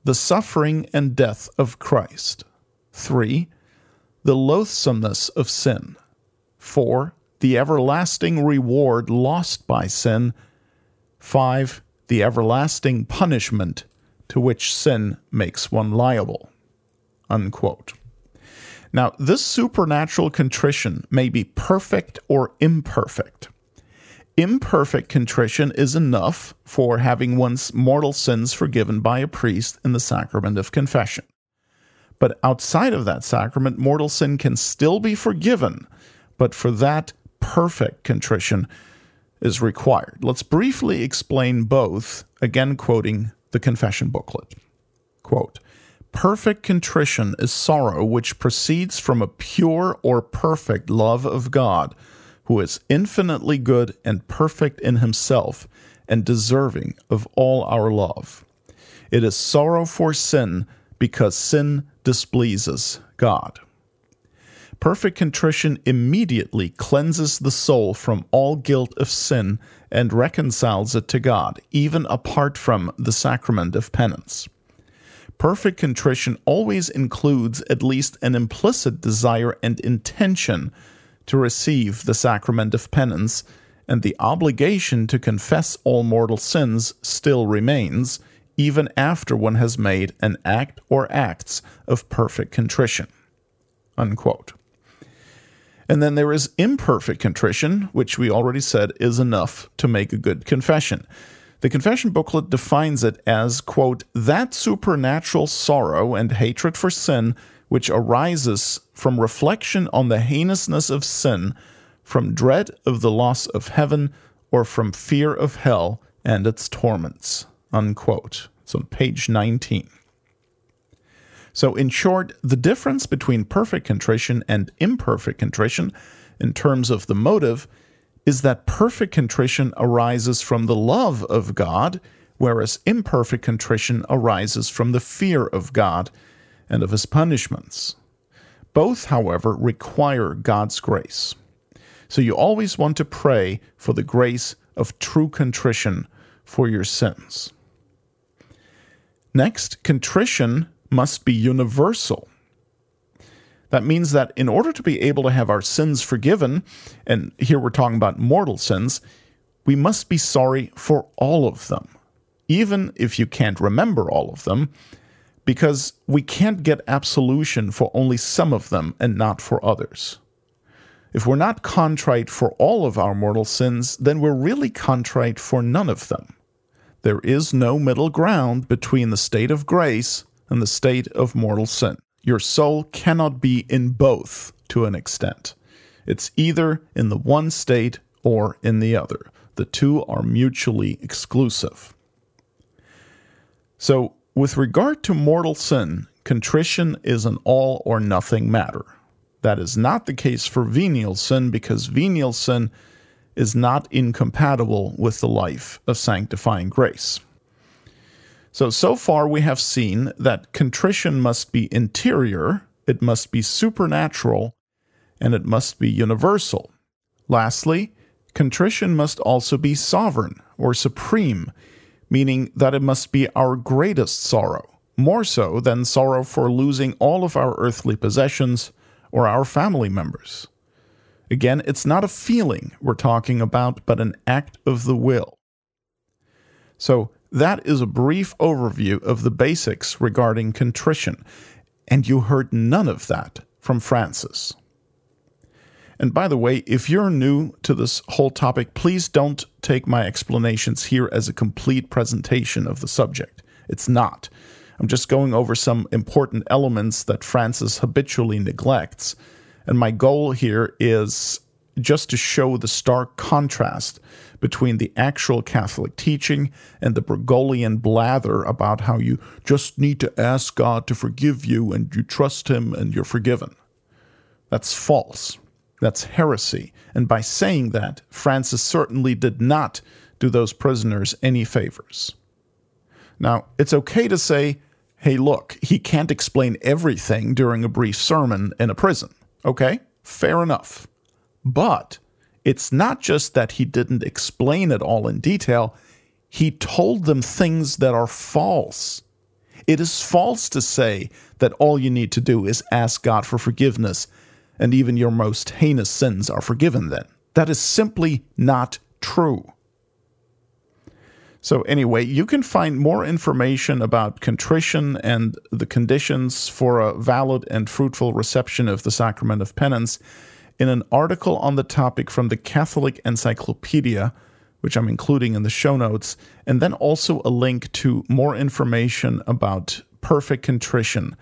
The suffering and death of Christ, 3. The loathsomeness of sin, 4. The everlasting reward lost by sin, 5. The everlasting punishment to which sin makes one liable. Unquote. Now, this supernatural contrition may be perfect or imperfect. Imperfect contrition is enough for having one's mortal sins forgiven by a priest in the sacrament of confession. But outside of that sacrament, mortal sin can still be forgiven, but for that, perfect contrition is required. Let's briefly explain both, again quoting the confession booklet. Quote, Perfect contrition is sorrow which proceeds from a pure or perfect love of God, who is infinitely good and perfect in himself and deserving of all our love. It is sorrow for sin because sin displeases God. Perfect contrition immediately cleanses the soul from all guilt of sin and reconciles it to God, even apart from the sacrament of penance. Perfect contrition always includes at least an implicit desire and intention to receive the sacrament of penance, and the obligation to confess all mortal sins still remains, even after one has made an act or acts of perfect contrition. Unquote. And then there is imperfect contrition, which we already said is enough to make a good confession. The confession booklet defines it as, quote, that supernatural sorrow and hatred for sin which arises from reflection on the heinousness of sin, from dread of the loss of heaven, or from fear of hell and its torments. Unquote. It's on page 19. So, in short, the difference between perfect contrition and imperfect contrition, in terms of the motive, is that perfect contrition arises from the love of God, whereas imperfect contrition arises from the fear of God and of his punishments. Both, however, require God's grace. So you always want to pray for the grace of true contrition for your sins. Next, contrition must be universal. That means that in order to be able to have our sins forgiven, and here we're talking about mortal sins, we must be sorry for all of them, even if you can't remember all of them, because we can't get absolution for only some of them and not for others. If we're not contrite for all of our mortal sins, then we're really contrite for none of them. There is no middle ground between the state of grace and the state of mortal sin. Your soul cannot be in both to an extent. It's either in the one state or in the other. The two are mutually exclusive. So, with regard to mortal sin, contrition is an all or nothing matter. That is not the case for venial sin because venial sin is not incompatible with the life of sanctifying grace. So, so far we have seen that contrition must be interior, it must be supernatural, and it must be universal. Lastly, contrition must also be sovereign or supreme, meaning that it must be our greatest sorrow, more so than sorrow for losing all of our earthly possessions or our family members. Again, it's not a feeling we're talking about, but an act of the will. So, that is a brief overview of the basics regarding contrition, and you heard none of that from Francis. And by the way, if you're new to this whole topic, please don't take my explanations here as a complete presentation of the subject. It's not. I'm just going over some important elements that Francis habitually neglects. And my goal here is just to show the stark contrast between the actual Catholic teaching and the Bergoglian blather about how you just need to ask God to forgive you and you trust Him and you're forgiven. That's false. That's heresy. And by saying that, Francis certainly did not do those prisoners any favors. Now, it's okay to say, hey, look, he can't explain everything during a brief sermon in a prison. Okay, fair enough. But it's not just that he didn't explain it all in detail, he told them things that are false. It is false to say that all you need to do is ask God for forgiveness and even your most heinous sins are forgiven then. That is simply not true. So, anyway, you can find more information about contrition and the conditions for a valid and fruitful reception of the sacrament of penance in an article on the topic from the Catholic Encyclopedia, which I'm including in the show notes, and then also a link to more information about perfect contrition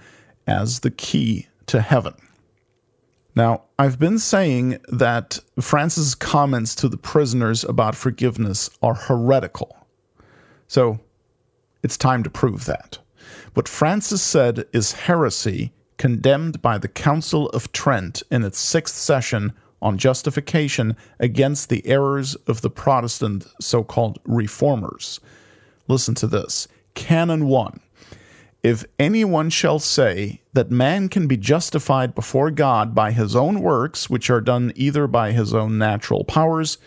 as the key to heaven. Now, I've been saying that Francis' comments to the prisoners about forgiveness are heretical. So, it's time to prove that. What Francis said is heresy condemned by the Council of Trent in its sixth session on justification against the errors of the Protestant so called reformers. Listen to this Canon 1. If anyone shall say that man can be justified before God by his own works, which are done either by his own natural powers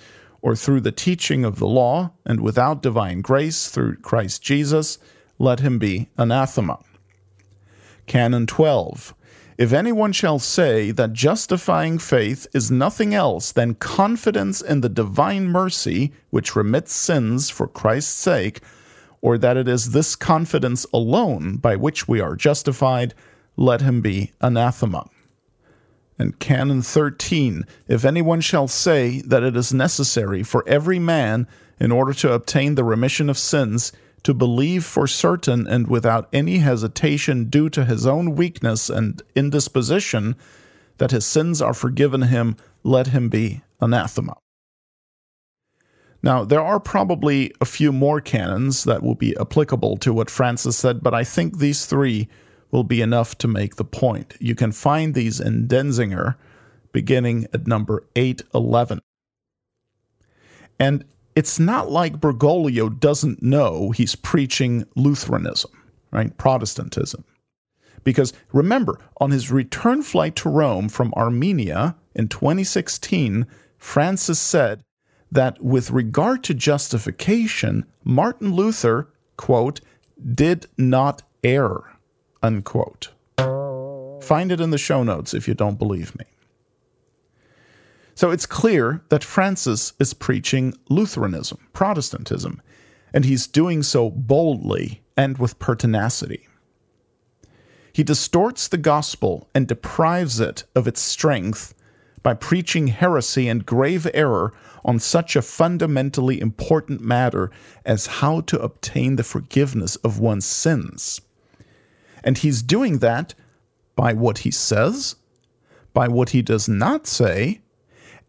or through the teaching of the law, and without divine grace through Christ Jesus, let him be anathema. Canon 12. If anyone shall say that justifying faith is nothing else than confidence in the divine mercy which remits sins for Christ's sake, or that it is this confidence alone by which we are justified, let him be anathema. And Canon 13 If anyone shall say that it is necessary for every man, in order to obtain the remission of sins, to believe for certain and without any hesitation due to his own weakness and indisposition that his sins are forgiven him, let him be anathema. Now, there are probably a few more canons that will be applicable to what Francis said, but I think these three will be enough to make the point. You can find these in Denzinger beginning at number 811. And it's not like Bergoglio doesn't know he's preaching Lutheranism, right? Protestantism. Because remember, on his return flight to Rome from Armenia in 2016, Francis said that with regard to justification, Martin Luther, quote, did not err, unquote. Find it in the show notes if you don't believe me. So it's clear that Francis is preaching Lutheranism, Protestantism, and he's doing so boldly and with pertinacity. He distorts the gospel and deprives it of its strength by preaching heresy and grave error on such a fundamentally important matter as how to obtain the forgiveness of one's sins. And he's doing that by what he says, by what he does not say,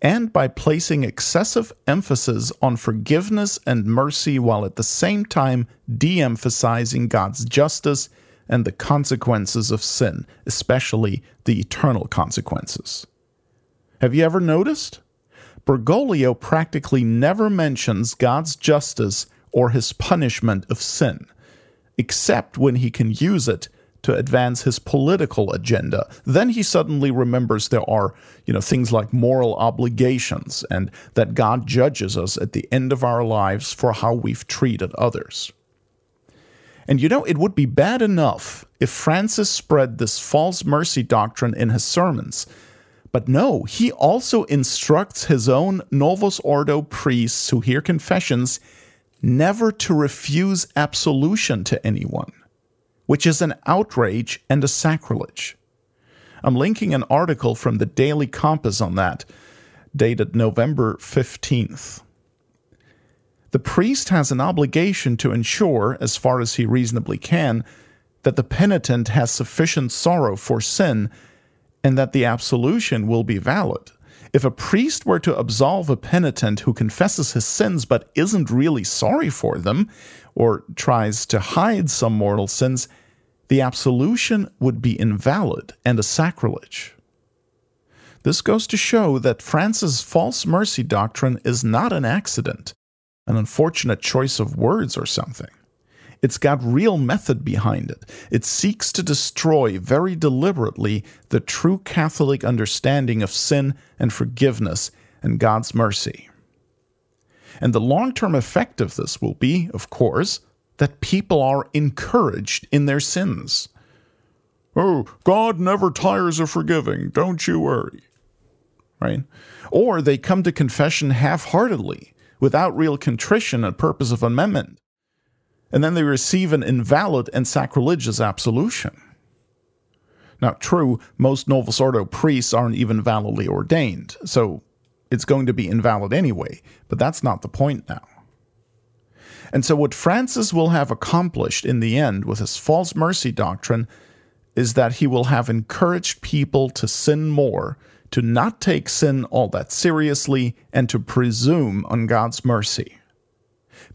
and by placing excessive emphasis on forgiveness and mercy while at the same time de emphasizing God's justice and the consequences of sin, especially the eternal consequences. Have you ever noticed? Bergoglio practically never mentions God's justice or his punishment of sin, except when he can use it to advance his political agenda. Then he suddenly remembers there are, you know, things like moral obligations and that God judges us at the end of our lives for how we've treated others. And you know, it would be bad enough if Francis spread this false mercy doctrine in his sermons but no, he also instructs his own Novus Ordo priests who hear confessions never to refuse absolution to anyone, which is an outrage and a sacrilege. I'm linking an article from the Daily Compass on that, dated November 15th. The priest has an obligation to ensure, as far as he reasonably can, that the penitent has sufficient sorrow for sin and that the absolution will be valid. If a priest were to absolve a penitent who confesses his sins but isn't really sorry for them, or tries to hide some mortal sins, the absolution would be invalid and a sacrilege. This goes to show that Francis' false mercy doctrine is not an accident, an unfortunate choice of words or something. It's got real method behind it. It seeks to destroy very deliberately the true Catholic understanding of sin and forgiveness and God's mercy. And the long term effect of this will be, of course, that people are encouraged in their sins. Oh, God never tires of forgiving, don't you worry. Right? Or they come to confession half heartedly, without real contrition and purpose of amendment and then they receive an invalid and sacrilegious absolution. Now, true, most Novus Ordo priests aren't even validly ordained, so it's going to be invalid anyway, but that's not the point now. And so, what Francis will have accomplished in the end with his false mercy doctrine is that he will have encouraged people to sin more, to not take sin all that seriously, and to presume on God's mercy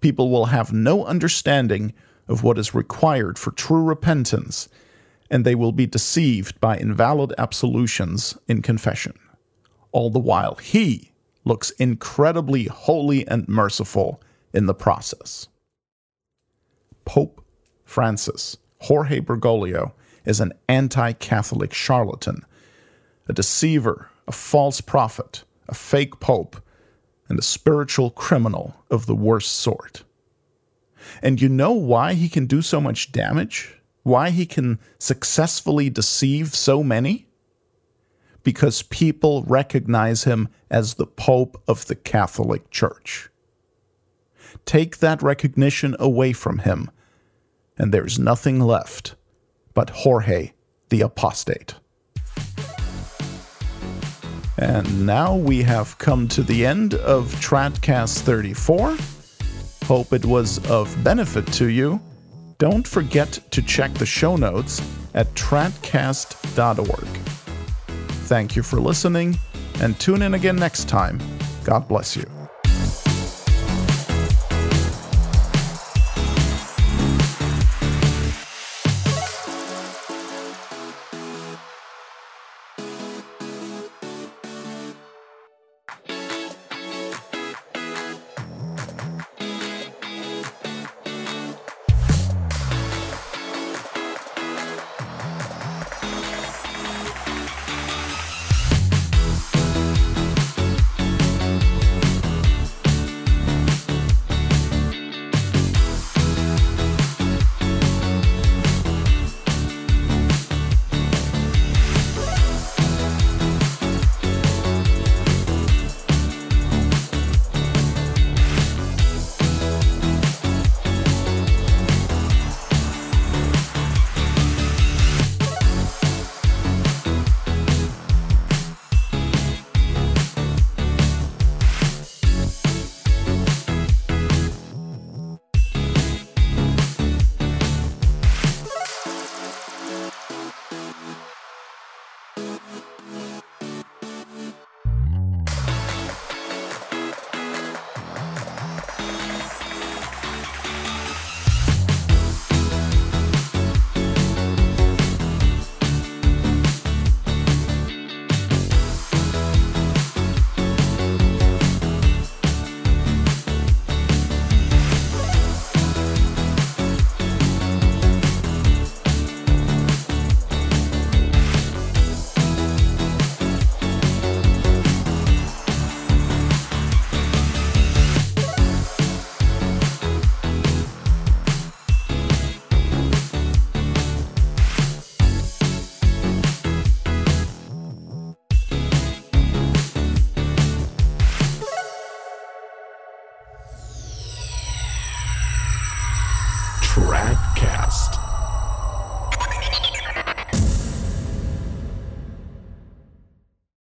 people will have no understanding of what is required for true repentance, and they will be deceived by invalid absolutions in confession. All the while, he looks incredibly holy and merciful in the process. Pope Francis, Jorge Bergoglio, is an anti Catholic charlatan, a deceiver, a false prophet, a fake pope, and a spiritual criminal of the worst sort. And you know why he can do so much damage? Why he can successfully deceive so many? Because people recognize him as the Pope of the Catholic Church. Take that recognition away from him, and there's nothing left but Jorge the Apostate. And now we have come to the end of Tradcast 34. Hope it was of benefit to you. Don't forget to check the show notes at tradcast.org. Thank you for listening, and tune in again next time. God bless you.